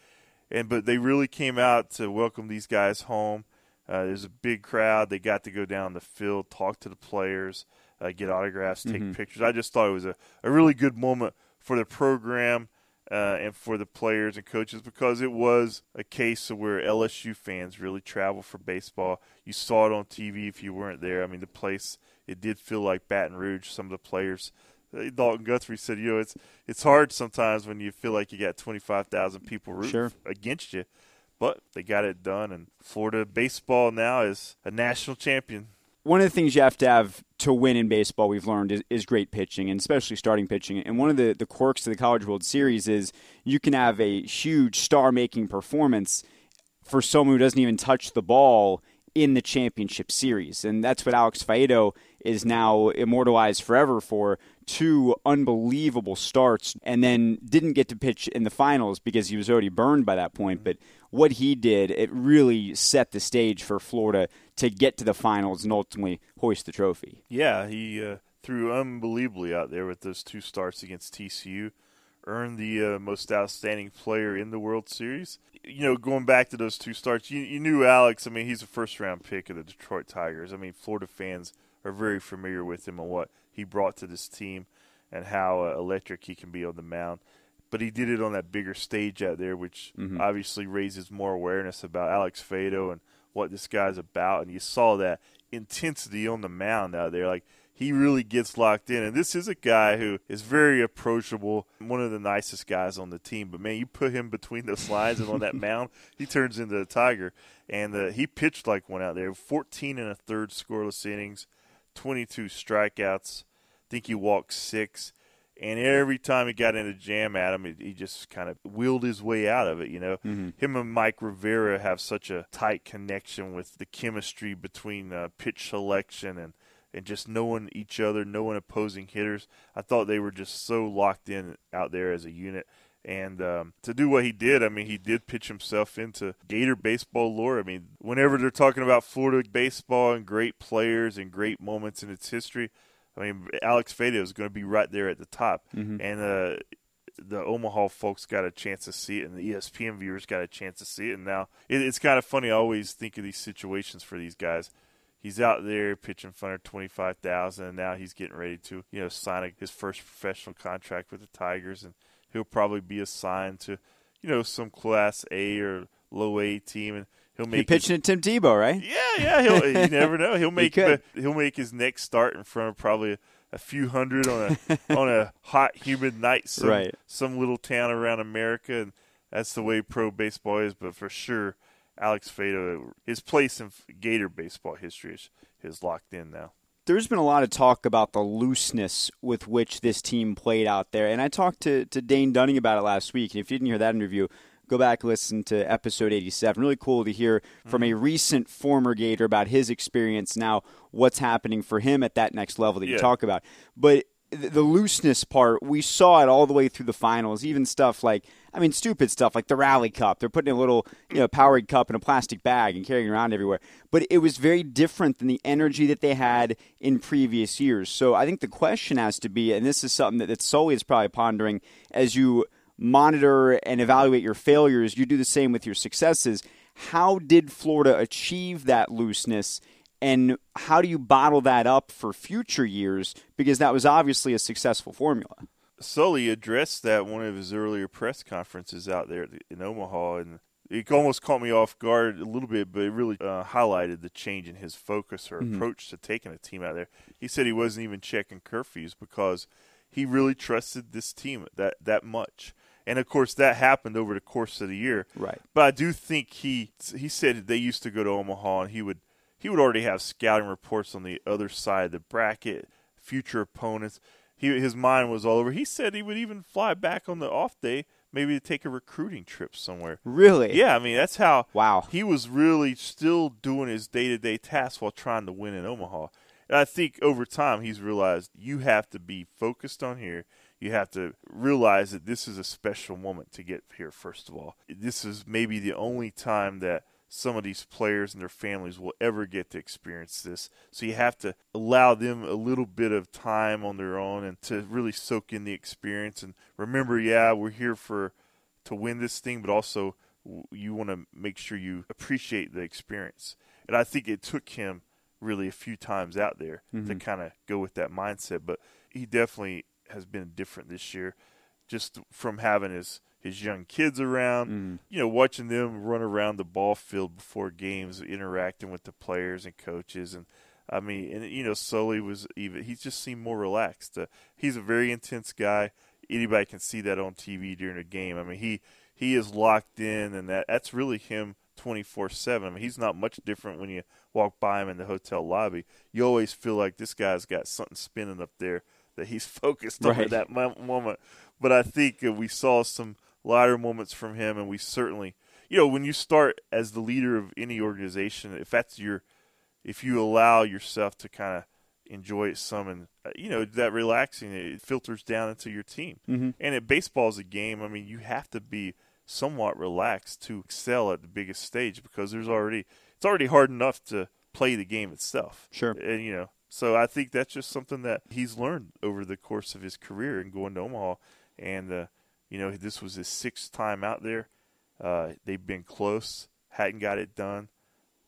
[SPEAKER 8] And but they really came out to welcome these guys home. Uh, there's a big crowd. They got to go down the field, talk to the players, uh, get autographs, take
[SPEAKER 2] Mhm.
[SPEAKER 8] pictures. I just thought it was a, a really good moment for the program uh, and for the players and coaches because it was a case of where LSU fans really travel for baseball. You saw it on TV if you weren't there. I mean, the place it did feel like Baton Rouge. Some of the players, uh, Dalton Guthrie said, you know, it's it's hard sometimes when you feel like you got twenty five thousand people rooting
[SPEAKER 2] Sure.
[SPEAKER 8] against you, but they got it done. And Florida baseball now is a national champion.
[SPEAKER 2] One of the things you have to have to win in baseball, we've learned, is, is great pitching, and especially starting pitching. And one of the, the quirks of the College World Series is you can have a huge star making performance for someone who doesn't even touch the ball in the championship series. And that's what Alex Faedo is now immortalized forever for two unbelievable starts and then didn't get to pitch in the finals because he was already burned by that point. But what he did, it really set the stage for Florida to get to the finals and ultimately hoist the trophy.
[SPEAKER 8] Yeah, he uh, threw unbelievably out there with those two starts against TCU. Earned the uh, most outstanding player in the World Series. You know, going back to those two starts, you, you knew Alex. I mean, he's a first round pick of the Detroit Tigers. I mean, Florida fans are very familiar with him and what he brought to this team and how uh, electric he can be on the mound. But he did it on that bigger stage out there, which
[SPEAKER 2] Mhm.
[SPEAKER 8] obviously raises more awareness about Alex Faedo and what this guy's about. And you saw that intensity on the mound out there. Like, he really gets locked in. And this is a guy who is very approachable, one of the nicest guys on the team. But man, you put him between those lines and on that mound, he turns into a tiger. And uh, he pitched like one out there 14 and a third scoreless innings, 22 strikeouts. I think he walked six. And every time he got in a jam at him, he- just kind of wheeled his way out of it. You know,
[SPEAKER 2] Mhm.
[SPEAKER 8] him and Mike Rivera have such a tight connection with the chemistry between uh, pitch selection and and just knowing each other, knowing opposing hitters. I thought they were just so locked in out there as a unit. And um, to do what he did, I mean, he did pitch himself into Gator baseball lore. I mean, whenever they're talking about Florida baseball and great players and great moments in its history, I mean, Alex Faedo is going to be right there at the top.
[SPEAKER 2] Mhm.
[SPEAKER 8] And uh, the Omaha folks got a chance to see it, and the ESPN viewers got a chance to see it. And now it, it's kind of funny. I always think of these situations for these guys. He's out there pitching in front of twenty five thousand, and now he's getting ready to you know sign a, his first professional contract with the Tigers, and he'll probably be assigned to you know some Class A or low A team, and he'll
[SPEAKER 2] He
[SPEAKER 8] make
[SPEAKER 2] pitched
[SPEAKER 8] his,
[SPEAKER 2] at Tim Tebow, right?
[SPEAKER 8] yeah, yeah. He'll, you never know. He'll make the, he'll make his next start in front of probably a, a few hundred on a on a hot, humid night, some
[SPEAKER 2] Right.
[SPEAKER 8] some little town around America, and that's the way pro baseball is. But for sure, Alex Faedo, his place in Gator baseball history is, is locked in now.
[SPEAKER 2] There's been a lot of talk about the looseness with which this team played out there, and I talked to, to Dane Dunning about it last week. And if you didn't hear that interview, go back and listen to episode 87. Really cool to hear from mm-hmm. a recent former Gator about his experience now, what's happening for him at that next level that you
[SPEAKER 8] Yeah.
[SPEAKER 2] talk about. But the looseness part, we saw it all the way through the finals. Even stuff like, I mean, stupid stuff like the Rally Cup. They're putting a little, you know, Powerade cup in a plastic bag and carrying around everywhere. But it was very different than the energy that they had in previous years. So I think the question has to be, and this is something that, that Sully is probably pondering as you monitor and evaluate your failures. You do the same with your successes. How did Florida achieve that looseness? And how do you bottle that up for future years? Because that was obviously a successful formula.
[SPEAKER 8] Sully addressed that one of his earlier press conferences out there in Omaha, and it almost caught me off guard a little bit, but it really uh, highlighted the change in his focus or approach to taking a team out there. He said he wasn't even checking curfews because he really trusted this team that that much. And of course, that happened over the course of the year.
[SPEAKER 2] Right.
[SPEAKER 8] But I do think he he said they used to go to Omaha and he would he would already have scouting reports on the other side of the bracket, future opponents. He his mind was all over. He said he would even fly back on the off day, maybe to take a recruiting trip somewhere.
[SPEAKER 2] Really?
[SPEAKER 8] Yeah, I mean that's how
[SPEAKER 2] Wow.
[SPEAKER 8] he was really still doing his day to day tasks while trying to win in Omaha. And I think over time he's realized you have to be focused on here. You have to realize that this is a special moment to get here. First of all, this is maybe the only time that some of these players and their families will ever get to experience this. So you have to allow them a little bit of time on their own and to really soak in the experience and remember, yeah, we're here for to win this thing, but also you want to make sure you appreciate the experience. And I think it took him really a few times out there to mm-hmm. kind of go with that mindset, but he definitely has been different this year just from having his his young kids around, you know, watching them run around the ball field before games, interacting with the players and coaches and I mean, and you know, Sully was even. He just seemed more relaxed. Uh, he's a very intense guy. Anybody can see that on TV during a game. I mean, he he is locked in, and that that's really him twenty four seven. I mean, he's not much different when you walk by him in the hotel lobby. You always feel like this guy's got something spinning up there that he's focused on
[SPEAKER 2] Right.
[SPEAKER 8] at that moment. But I think uh, we saw some lighter moments from him, and we certainly, you know, when you start as the leader of any organization, if that's your if you allow yourself to kind of enjoy it some and uh, you know that relaxing it filters down into your team mm-hmm. and it baseball is a game i mean you have to be somewhat relaxed to excel at the biggest stage because there's already it's already hard enough to play the game itself
[SPEAKER 2] Sure.
[SPEAKER 8] and you know so i think that's just something that he's learned over the course of his career and going to omaha and uh, you know this was his sixth time out there uh, they've been close hadn't got it done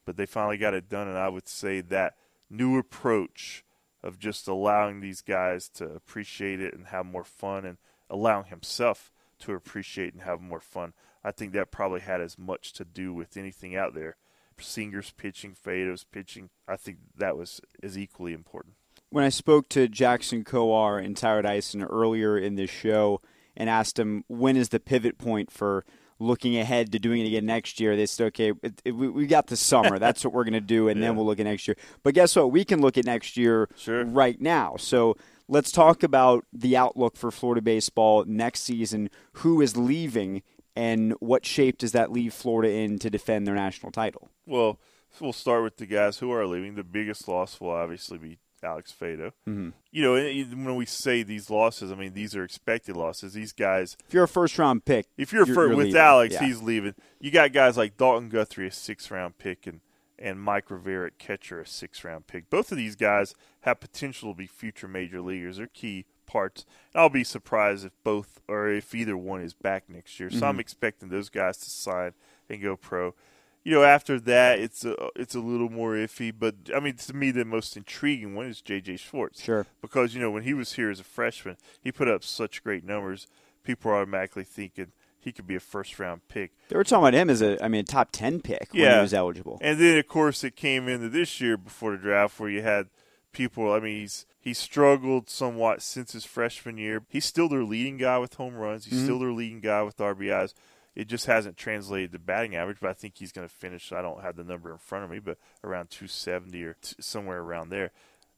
[SPEAKER 8] but they finally got it done. And I would say that new approach of just allowing these guys to appreciate it and have more fun and allowing himself to appreciate and have more fun, I think that probably had as much to do with anything out there. Singers pitching, Faedo's pitching, I think that was as equally important.
[SPEAKER 2] when I spoke to Jackson Kowar and Tyler Dyson earlier in this show and asked them when is the pivot point for looking ahead to doing it again next year, they said, okay, it, it, we, we got the summer. That's what we're going to do, and then we'll look at next year. But guess what? We can look at next year
[SPEAKER 8] Sure.
[SPEAKER 2] right now. So let's talk about the outlook for Florida baseball next season. Who is leaving, and what shape does that leave Florida in to defend their national title?
[SPEAKER 8] Well, we'll start with the guys who are leaving. The biggest loss will obviously be Alex Faedo. Mm-hmm. You know, when we say these losses, I mean these are expected losses. These guys,
[SPEAKER 2] If you're a first round pick,
[SPEAKER 8] if you're, fir- with
[SPEAKER 2] leaving.
[SPEAKER 8] Alex,
[SPEAKER 2] Yeah.
[SPEAKER 8] he's leaving. You got guys like Dalton Guthrie, a six round pick, and and Mike Rivera at catcher, a six round pick. Both of these guys have potential to be future major leaguers. They're key parts. And I'll be surprised if both or if either one is back next year. So I'm expecting those guys to sign and go pro. You know, after that, it's a it's a little more iffy. But I mean, to me, the most intriguing one is J.J. Schwarz.
[SPEAKER 2] Sure.
[SPEAKER 8] Because you know, when he was here as a freshman, he put up such great numbers. People are automatically thinking he could be a first round pick.
[SPEAKER 2] They were talking about him as a, I mean, a top ten pick when he was eligible.
[SPEAKER 8] And then, of course, it came into this year before the draft where you had people. I mean, he's he struggled somewhat since his freshman year. He's still their leading guy with home runs. He's mm-hmm. still their leading guy with RBIs. It just hasn't translated to batting average. But I think he's going to finish. I don't have the number in front of me, but around 270 or t- somewhere around there.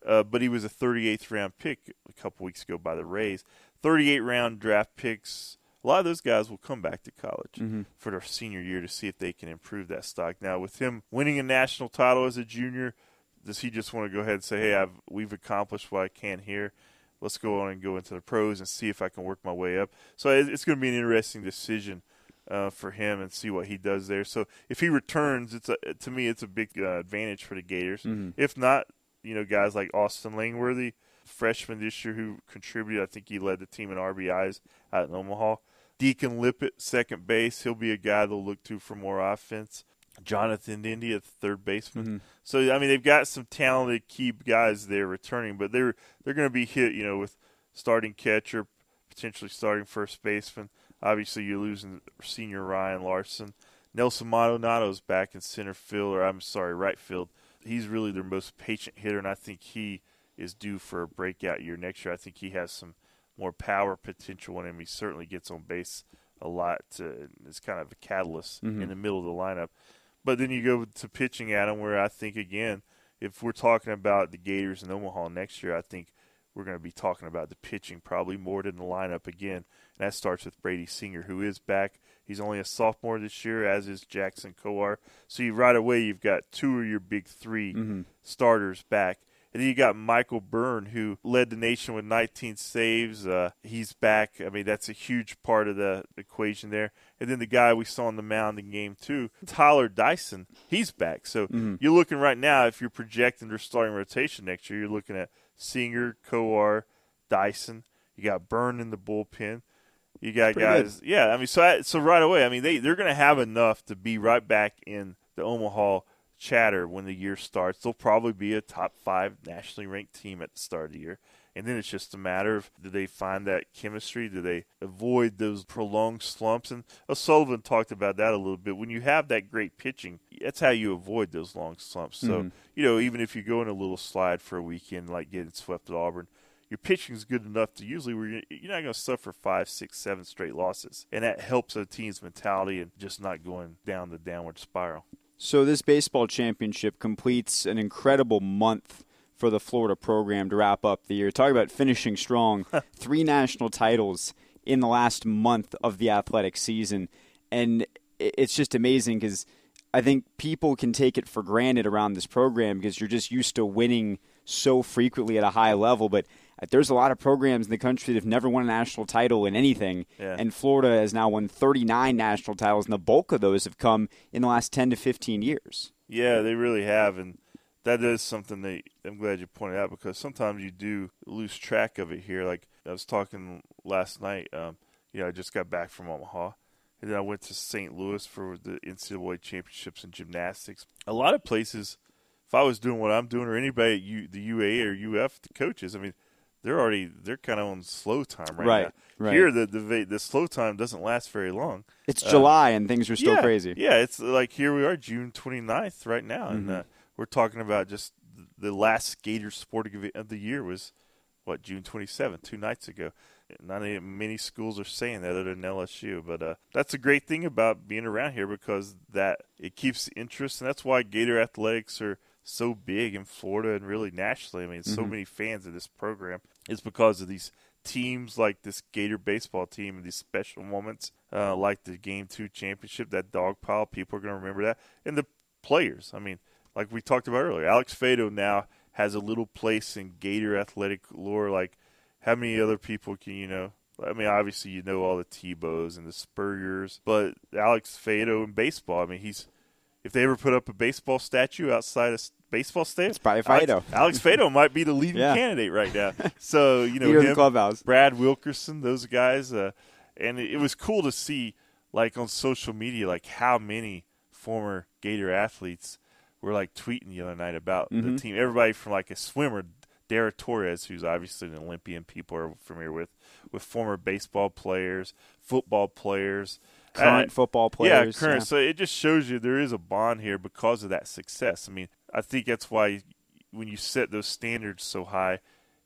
[SPEAKER 8] Uh, but he was a 38th round pick a couple weeks ago by the Rays. 38 round draft picks. A lot of those guys will come back to college
[SPEAKER 2] Mm-hmm.
[SPEAKER 8] for their senior year to see if they can improve that stock. Now, with him winning a national title as a junior, does he just want to go ahead and say, "Hey, I've we've accomplished what I can here. Let's go on and go into the pros and see if I can work my way up." So it's going to be an interesting decision uh, for him and see what he does there. So if he returns, it's a, to me it's a big uh, advantage for the Gators. If not, you know, guys like Austin Langworthy, freshman this year who contributed. I think he led the team in RBIs out in Omaha. Deacon Liput, second base. He'll be a guy they'll look to for more offense. Jonathan India at third baseman. So I mean, they've got some talented key guys there returning, but they're they're going to be hit, you know, with starting catcher, potentially starting first baseman. Obviously, you're losing senior Ryan Larson. Nelson Maldonado's back in center field, or I'm sorry, right field. He's really their most patient hitter, and I think he is due for a breakout year next year. I think he has some more power potential in him. He certainly gets on base a lot. To, it's kind of a catalyst in mm-hmm. the middle of the lineup. But then you go to pitching him, where I think again, if we're talking about the Gators in Omaha next year, I think we're going to be talking about the pitching probably more than the lineup again. And that starts with Brady Singer, who is back. He's only a sophomore this year, as is Jackson Kowar. So you right away you've got two of your big 3 starters back. And then you got Michael Byrne, who led the nation with 19 saves. Uh, he's back. I mean, that's a huge part of the equation there. And then the guy we saw on the mound in game two, Tyler Dyson, he's back. So you're looking right now, if you're projecting their starting rotation next year, you're looking at Singer, Kowar, Dyson. You got Byrne in the bullpen. You got
[SPEAKER 2] Pretty good.
[SPEAKER 8] guys, yeah. I mean, so I, so right away, I mean, they they're going to have enough to be right back in the Omaha chatter when the year starts. They'll probably be a top five nationally ranked team at the start of the year, and then it's just a matter of do they find that chemistry? Do they avoid those prolonged slumps? And O'Sullivan talked about that a little bit. When you have that great pitching, that's how you avoid those long slumps. So mm-hmm. you know, even if you go in a little slide for a weekend, like getting swept at Auburn your pitching is good enough to usually where you're, you're not going to suffer five, six, seven straight losses, and that helps a team's mentality and just not going down the downward spiral.
[SPEAKER 2] So this baseball championship completes an incredible month for the Florida program to wrap up the year. Talk about finishing strong. Three national titles in the last month of the athletic season. And it's just amazing because I think people can take it for granted around this program because you're just used to winning so frequently at a high level. But uh, there's a lot of programs in the country that have never won a national title in anything.
[SPEAKER 8] Yeah.
[SPEAKER 2] And Florida has now won 39 national titles, and the bulk of those have come in the last 10 to 15 years.
[SPEAKER 8] Yeah, they really have, and that is something that I'm glad you pointed out because sometimes you do lose track of it here. Like I was talking last night, um, you know, I just got back from Omaha, and then I went to St. Louis for the NCAA championships in gymnastics. A lot of places, if I was doing what I'm doing, or anybody at U, the UA or UF, the coaches, I mean, they're already they're kind of on slow time right,
[SPEAKER 2] Right,
[SPEAKER 8] now.
[SPEAKER 2] right.
[SPEAKER 8] Here, the, the the slow time doesn't last very long.
[SPEAKER 2] It's
[SPEAKER 8] Uh,
[SPEAKER 2] July, and things are still
[SPEAKER 8] yeah,
[SPEAKER 2] crazy.
[SPEAKER 8] Yeah, it's like here we are, June 29th right now, and
[SPEAKER 2] Mm-hmm.
[SPEAKER 8] uh, we're talking about just the last Gator sporting event of the year was what June 27th, two nights ago. Not any, many schools are saying that other than LSU, but uh, that's a great thing about being around here because that it keeps interest, and that's why Gator athletics are so big in Florida and really nationally. I mean, so many fans of this program is because of these teams like this Gator baseball team and these special moments, uh, like the Game Two championship, that dog pile. People are going to remember that, and the players. I mean, like we talked about earlier, Alex Faedo now has a little place in Gator athletic lore. Like, how many other people can you know? I mean, obviously you know all the Tebows and the Spurriers, but Alex Faedo in baseball. I mean, he's if they ever put up a baseball statue outside a s- baseball stadium,
[SPEAKER 2] It's probably
[SPEAKER 8] Alex,
[SPEAKER 2] Faedo.
[SPEAKER 8] Alex Faedo might be the leading
[SPEAKER 2] Yeah.
[SPEAKER 8] candidate right now. So you know
[SPEAKER 2] Leader the
[SPEAKER 8] him,
[SPEAKER 2] clubhouse.
[SPEAKER 8] Brad Wilkerson, those guys, uh, and it, it was cool to see, like on social media, like how many former Gator athletes were like tweeting the other night about
[SPEAKER 2] Mm-hmm.
[SPEAKER 8] the team. Everybody from like a swimmer, Dara Torres, who's obviously an Olympian, people are familiar with, with former baseball players, football players,
[SPEAKER 2] Current
[SPEAKER 8] Uh,
[SPEAKER 2] football players.
[SPEAKER 8] yeah, current. So it just shows you there is a bond here because of that success. I mean, I think that's why when you set those standards so high,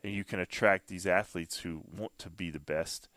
[SPEAKER 8] and you can attract these athletes who want to be the best,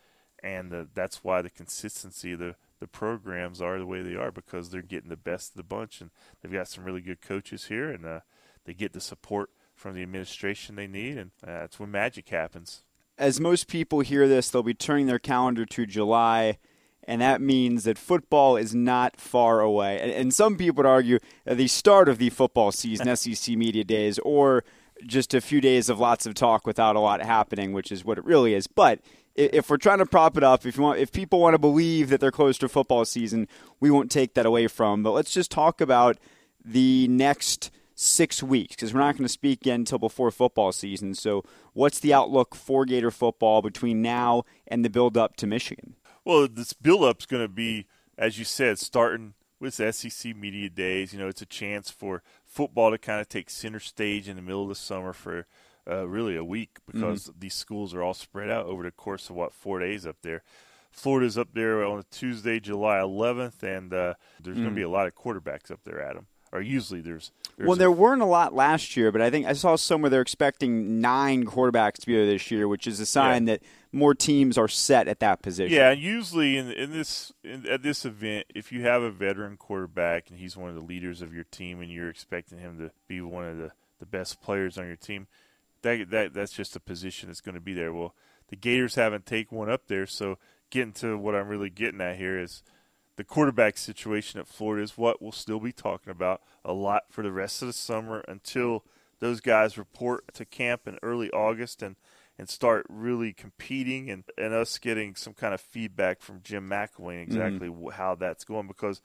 [SPEAKER 8] and uh, that's why the consistency of the the programs are the way they are because they're getting the best of the bunch, and they've got some really good coaches here, and uh, they get the support from the administration they need, and uh, that's when magic happens.
[SPEAKER 2] As most people hear this, they'll be turning their calendar to July, and that means that football is not far away. And, and some people would argue the start of the football season, SEC Media Days, or just a few days of lots of talk without a lot happening, which is what it really is. But if we're trying to prop it up, if you want, if people want to believe that they're close to football season, we won't take that away from. But let's just talk about the next six weeks because we're not going to speak again until before football season. So, what's the outlook for Gator football between now and the build up to Michigan?
[SPEAKER 8] Well, this build up's going to be, as you said, starting with SEC media days. You know, it's a chance for football to kind of take center stage in the middle of the summer for uh, really a week because mm-hmm. these schools are all spread out over the course of what four days up there. Florida's up there on a Tuesday, July 11th, and uh, there's mm-hmm. going to be a lot of quarterbacks up there, Adam. Or usually there's, there's
[SPEAKER 2] well, there weren't a lot last year, but I think I saw somewhere they're expecting nine quarterbacks to be there this year, which is a sign yeah. that more teams are set at that position.
[SPEAKER 8] Yeah, usually in, in this in, at this event, if you have a veteran quarterback and he's one of the leaders of your team, and you're expecting him to be one of the, the best players on your team, that that that's just a position that's going to be there. Well, the Gators haven't taken one up there, so getting to what I'm really getting at here is the quarterback situation at Florida is what we'll still be talking about a lot for the rest of the summer until those guys report to camp in early August and and start really competing and, and us getting some kind of feedback from Jim McElwain exactly mm-hmm. how that's going because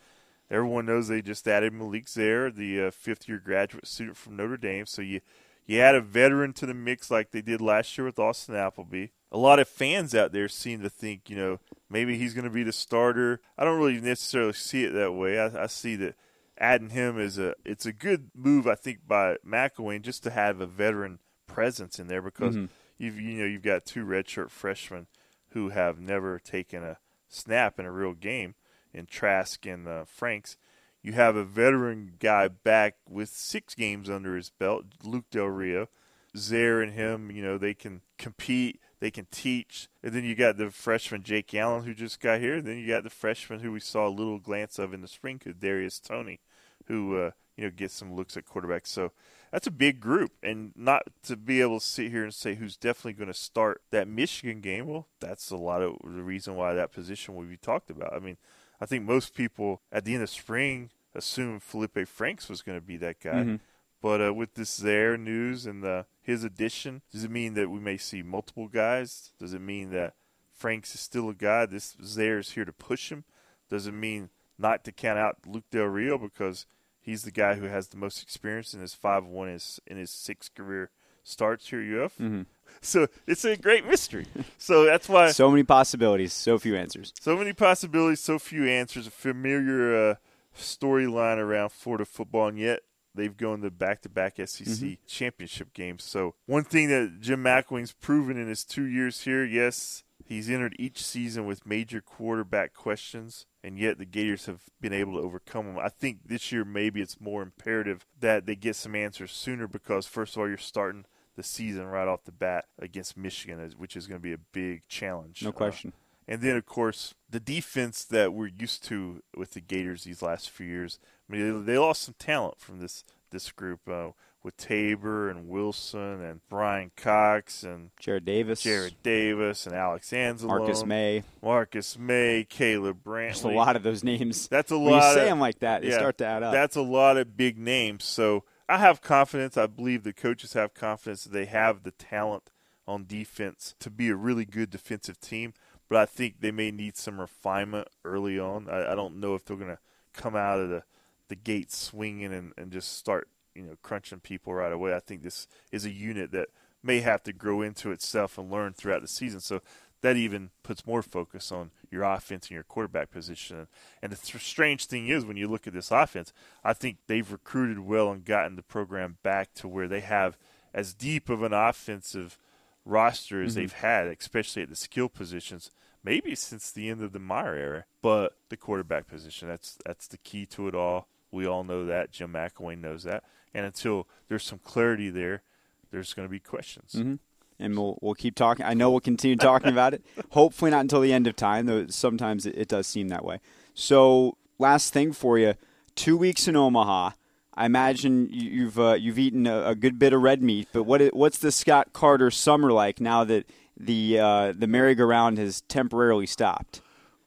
[SPEAKER 8] everyone knows they just added Malik Zaire, the uh, fifth year graduate student from Notre Dame. So you you add a veteran to the mix like they did last year with Austin Appleby. A lot of fans out there seem to think, you know, maybe he's going to be the starter. I don't really necessarily see it that way. I, I see that adding him is a it's a good move, I think, by McElwain just to have a veteran presence in there because mm-hmm. you've you know you've got two redshirt freshmen who have never taken a snap in a real game in Trask and uh, Franks you have a veteran guy back with six games under his belt, Luke Del Rio. Zaire and him, you know, they can compete, they can teach. And then you got the freshman Jake Allen who just got here. And then you got the freshman who we saw a little glance of in the spring, Darius Toney, who uh, you know gets some looks at quarterback. So that's a big group, and not to be able to sit here and say who's definitely going to start that Michigan game. Well, that's a lot of the reason why that position will be talked about. I mean, I think most people at the end of spring assumed Feleipe Franks was going to be that guy. Mm-hmm. But uh, with this Zaire news and the, his addition, does it mean that we may see multiple guys? Does it mean that Franks is still a guy? This Zaire is here to push him. Does it mean not to count out Luke Del Rio because he's the guy who has the most experience in his five one in his six career starts here at UF? Mm-hmm. So it's a great mystery. So that's why
[SPEAKER 2] so many possibilities, so few answers.
[SPEAKER 8] So many possibilities, so few answers. A familiar. Uh, storyline around Florida football, and yet they've gone to back-to-back SEC mm-hmm. championship games. So one thing that Jim McElwain's proven in his two years here, yes, he's entered each season with major quarterback questions, and yet the Gators have been able to overcome them. I think this year maybe it's more imperative that they get some answers sooner because first of all, you're starting the season right off the bat against Michigan, which is going to be a big challenge.
[SPEAKER 2] No question. Uh,
[SPEAKER 8] and then, of course, the defense that we're used to with the Gators these last few years. I mean, they, they lost some talent from this this group uh, with Tabor and Wilson and Bryan Cox and
[SPEAKER 2] Jarrad Davis,
[SPEAKER 8] Jarrad Davis and Alex Anzalone,
[SPEAKER 2] Marcus Maye,
[SPEAKER 8] Marcus Maye, Caleb Brantley.
[SPEAKER 2] There's a lot of those names.
[SPEAKER 8] That's a
[SPEAKER 2] when
[SPEAKER 8] lot.
[SPEAKER 2] You say
[SPEAKER 8] of,
[SPEAKER 2] them like that, they
[SPEAKER 8] yeah,
[SPEAKER 2] start to add up.
[SPEAKER 8] That's a lot of big names. So I have confidence. I believe the coaches have confidence that they have the talent on defense to be a really good defensive team but I think they may need some refinement early on. I, I don't know if they're going to come out of the, the gate swinging and, and just start you know crunching people right away. I think this is a unit that may have to grow into itself and learn throughout the season. So that even puts more focus on your offense and your quarterback position. And the th- strange thing is, when you look at this offense, I think they've recruited well and gotten the program back to where they have as deep of an offensive roster as mm-hmm. they've had, especially at the skill positions, maybe since the end of the Meyer era. But the quarterback position, that's that's the key to it all. We all know that. Jim McElwain knows that. And until there's some clarity there, there's going to be questions.
[SPEAKER 2] Mm-hmm. And we'll we'll keep talking. I know we'll continue talking about it. Hopefully not until the end of time, though. Sometimes it, it does seem that way. So, last thing for you two weeks in Omaha. I imagine you've uh, you've eaten a, a, good bit of red meat, but what what's the Scott Carter summer like now that the uh, the merry-go-round has temporarily stopped?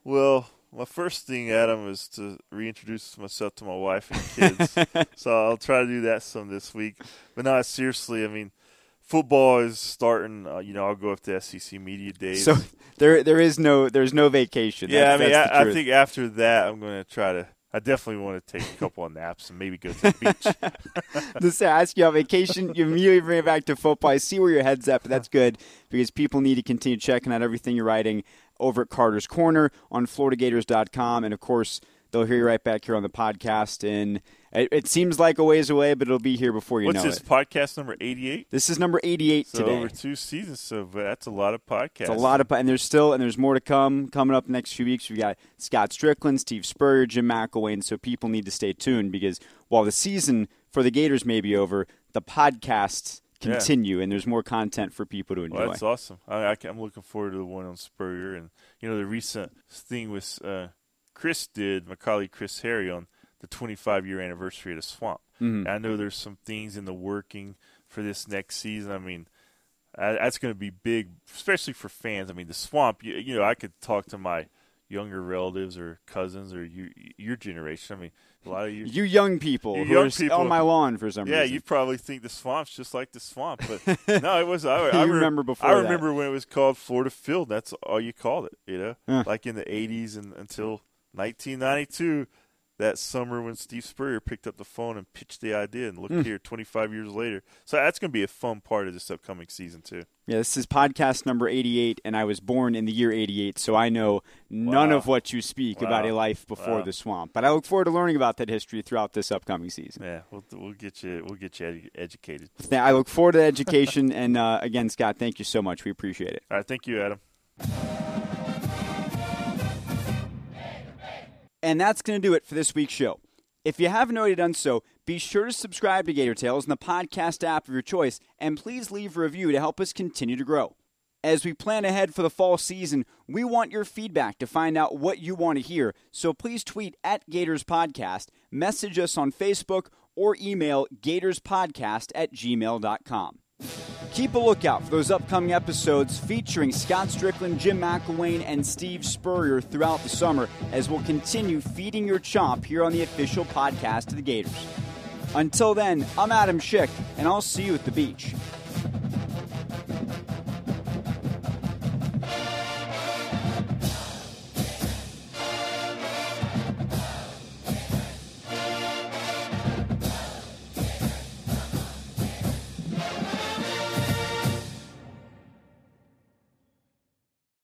[SPEAKER 8] Well, my first thing, Adam, is to reintroduce myself to my wife and kids. so I'll try to do that some this week. But no, seriously, I mean, football is starting. Uh, you know, I'll go up to SEC media days.
[SPEAKER 2] So there, there is no, there's no vacation.
[SPEAKER 8] Yeah,
[SPEAKER 2] that's,
[SPEAKER 8] I mean, I, I, think after that, I'm going to try to. I definitely want to take a couple of naps and maybe go to the beach.
[SPEAKER 2] Just to ask you on vacation, you immediately bring it back to football. I see where your head's at, but that's good because people need to continue checking out everything you're writing over at Carter's Corner on FloridaGators.com, and of course they'll hear you right back here on the podcast. And it, it seems like a ways away, but it'll be here before you
[SPEAKER 8] What's
[SPEAKER 2] know
[SPEAKER 8] this,
[SPEAKER 2] it.
[SPEAKER 8] podcast number 88?
[SPEAKER 2] This is number 88
[SPEAKER 8] so
[SPEAKER 2] today.
[SPEAKER 8] over two seasons, so that's a lot of podcasts.
[SPEAKER 2] It's a lot of, and there's still, and there's more to come coming up next few weeks. We got Scott Stricklin, Steve Spurrier, Jim McElwain, so people need to stay tuned because while the season for the Gators may be over, the podcasts continue, yeah. and there's more content for people to enjoy.
[SPEAKER 8] Well, that's awesome. I, am looking forward to the one on Spurrier, and you know the recent thing with uh, Chris did, my colleague Chris Harry on the 25 year anniversary of the Swamp. Mm-hmm. I know there's some things in the working for this next season. I mean, that's going to be big, especially for fans. I mean, the Swamp. You, you know, I could talk to my younger relatives or cousins or you, your generation. I mean, a lot of you,
[SPEAKER 2] you young people
[SPEAKER 8] you
[SPEAKER 2] who
[SPEAKER 8] young
[SPEAKER 2] are
[SPEAKER 8] people,
[SPEAKER 2] on my lawn for some
[SPEAKER 8] yeah,
[SPEAKER 2] reason.
[SPEAKER 8] you probably think the swamp's just like the swamp, but no, it was. I, I
[SPEAKER 2] remember before.
[SPEAKER 8] I remember that. when it was called Florida Field. That's all you called it. You know, like in the '80s and until 1992 that summer when Steve Spurrier picked up the phone and pitched the idea, and look mm. here, 25 years later. So that's going to be a fun part of this upcoming season too.
[SPEAKER 2] Yeah, this is podcast number 88, and I was born in the year 88, so I know none
[SPEAKER 8] wow.
[SPEAKER 2] of what you speak
[SPEAKER 8] wow.
[SPEAKER 2] about a life before
[SPEAKER 8] wow.
[SPEAKER 2] the swamp. But I look forward to learning about that history throughout this upcoming season.
[SPEAKER 8] Yeah, we'll, we'll get you we'll get you educated.
[SPEAKER 2] Yeah, I look forward to education, and uh, again, Scott, thank you so much. We appreciate it.
[SPEAKER 8] All right, thank you, Adam.
[SPEAKER 2] And that's going to do it for this week's show. If you haven't already done so, be sure to subscribe to Gator Tales in the podcast app of your choice, and please leave a review to help us continue to grow. As we plan ahead for the fall season, we want your feedback to find out what you want to hear, so please tweet at Gators Podcast, message us on Facebook, or email gatorspodcast at gmail.com. Keep a lookout for those upcoming episodes featuring Scott Stricklin, Jim McElwain, and Steve Spurrier throughout the summer as we'll continue feeding your chomp here on the official podcast of the Gators. Until then, I'm Adam Schick, and I'll see you at the beach.